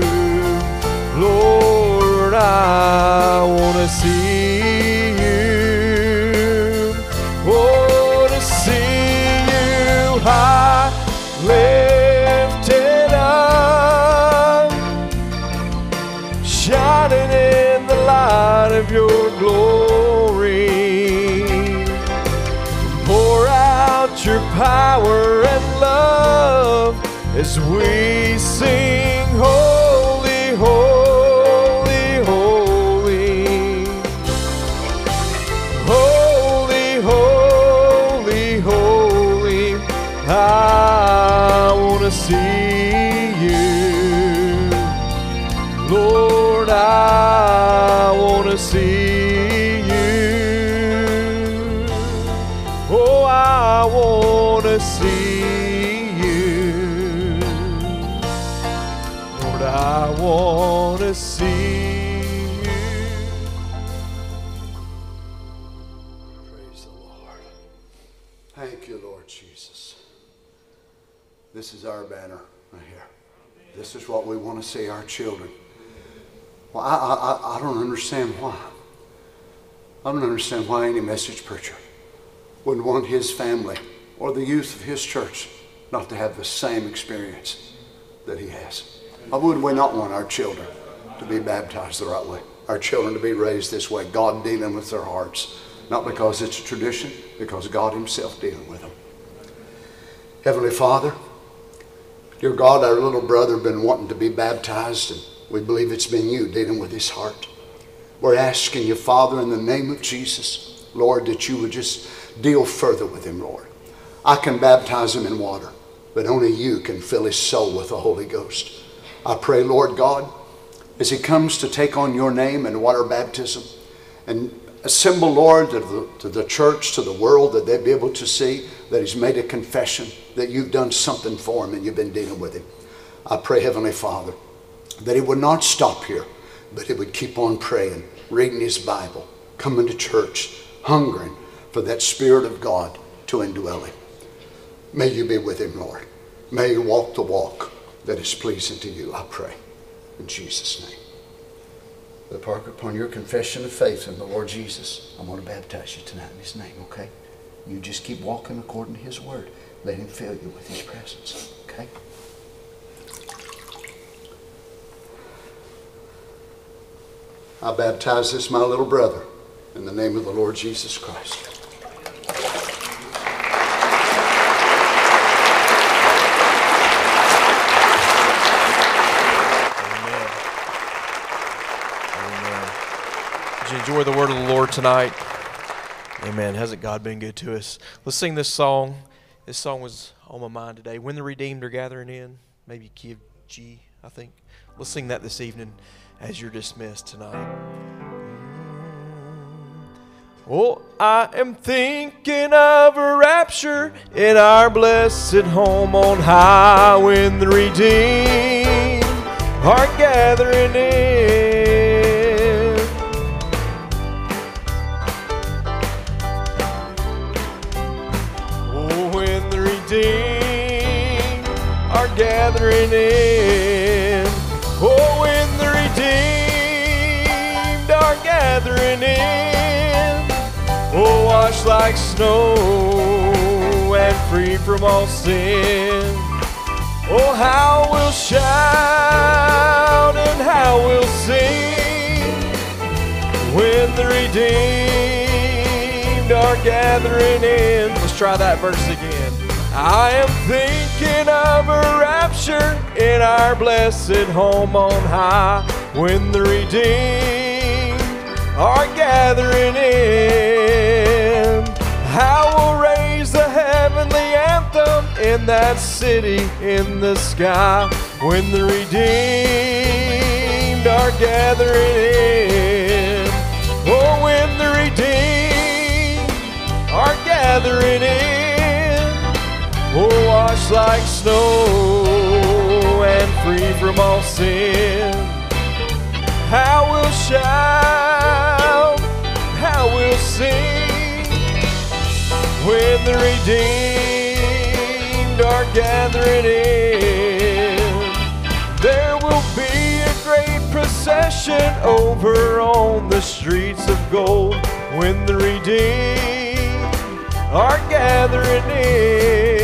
Lord, I want to see power and love as we we want to see our children. Well, I, I, I- I don't understand why. I don't understand why any message preacher wouldn't want his family or the youth of his church not to have the same experience that he has. Why would we not want our children to be baptized the right way? Our children to be raised this way, God dealing with their hearts. Not because it's a tradition, because God Himself dealing with them. Heavenly Father, dear God, our little brother been wanting to be baptized, and we believe it's been you dealing with his heart. We're asking you, Father, in the name of Jesus, Lord, that you would just deal further with him, Lord. I can baptize him in water, but only you can fill his soul with the Holy Ghost. I pray, Lord God, as he comes to take on your name and water baptism, and assemble, Lord, to the, to the church, to the world, that they'd be able to see that he's made a confession, that you've done something for him and you've been dealing with him. I pray, Heavenly Father, that he would not stop here, but he would keep on praying, reading his Bible, coming to church, hungering for that Spirit of God to indwell him. May you be with him, Lord. May you walk the walk that is pleasing to you, I pray. In Jesus' name. Upon your confession of faith in the Lord Jesus, I'm going to baptize you tonight in his name, okay? You just keep walking according to his word. Let him fill you with his presence, okay? I baptize this, my little brother, in the name of the Lord Jesus Christ. Enjoy the word of the Lord tonight? Amen. Hasn't God been good to us? Let's sing this song. This song was on my mind today. When the redeemed are gathering in, maybe key G, I think. Let's sing that this evening as you're dismissed tonight. Mm. Oh, I am thinking of a rapture in our blessed home on high when the redeemed are gathering in. Redeemed are gathering in. Oh, when the redeemed are gathering in. Oh, washed like snow and free from all sin. Oh, how we'll shout and how we'll sing when the redeemed are gathering in. Let's try that verse again. I am thinking of a rapture in our blessed home on high when the redeemed are gathering in. How we'll raise the heavenly anthem in in that city in the sky when the redeemed are gathering in. Oh, when the redeemed are gathering in. Oh, washed like snow and free from all sin. How we'll shout, how we'll sing when the redeemed are gathering in. There will be a great procession over on the streets of gold when the redeemed are gathering in.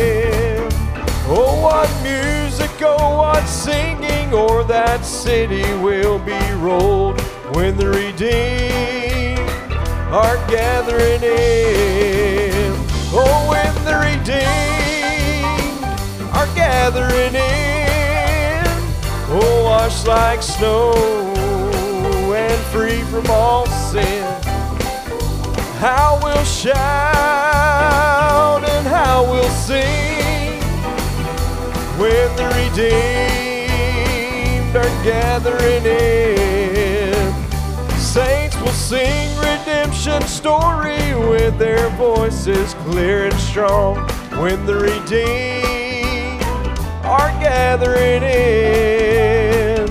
Oh, what music, oh, what singing, or that city will be rolled when the redeemed are gathering in. Oh, when the redeemed are gathering in. Oh, washed like snow and free from all sin. How we'll shout and how we'll sing when the redeemed are gathering in. Saints will sing redemption story with their voices clear and strong when the redeemed are gathering in.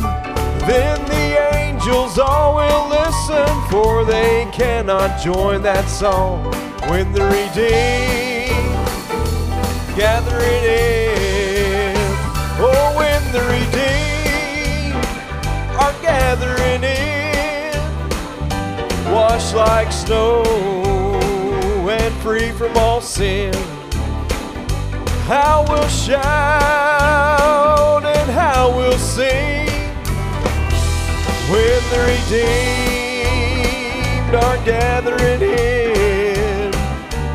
Then the angels all will listen, for they cannot join that song when the redeemed gathering in. The redeemed are gathering in, washed like snow and free from all sin. How we'll shout and how we'll sing when the redeemed are gathering in.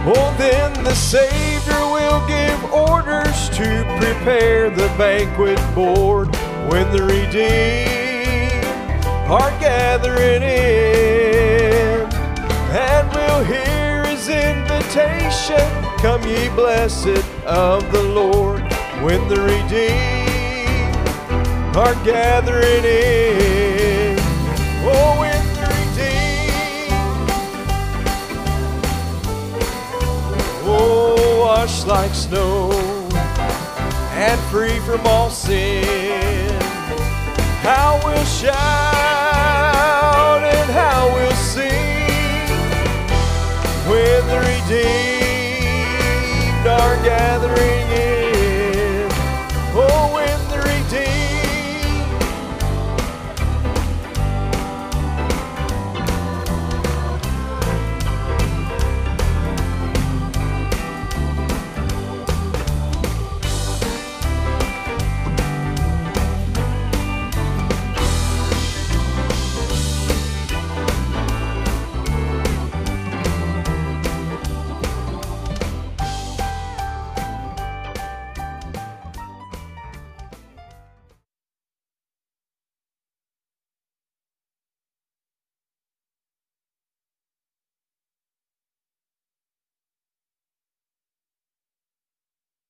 Oh, then the Savior will give orders to prepare the banquet board when the redeemed are gathering in. And we'll hear his invitation Come, ye blessed of the Lord, when the redeemed are gathering in. Oh, when the redeemed, oh, washed like snow and free from all sin. How we'll shout and how we'll sing when the redeemed are gathering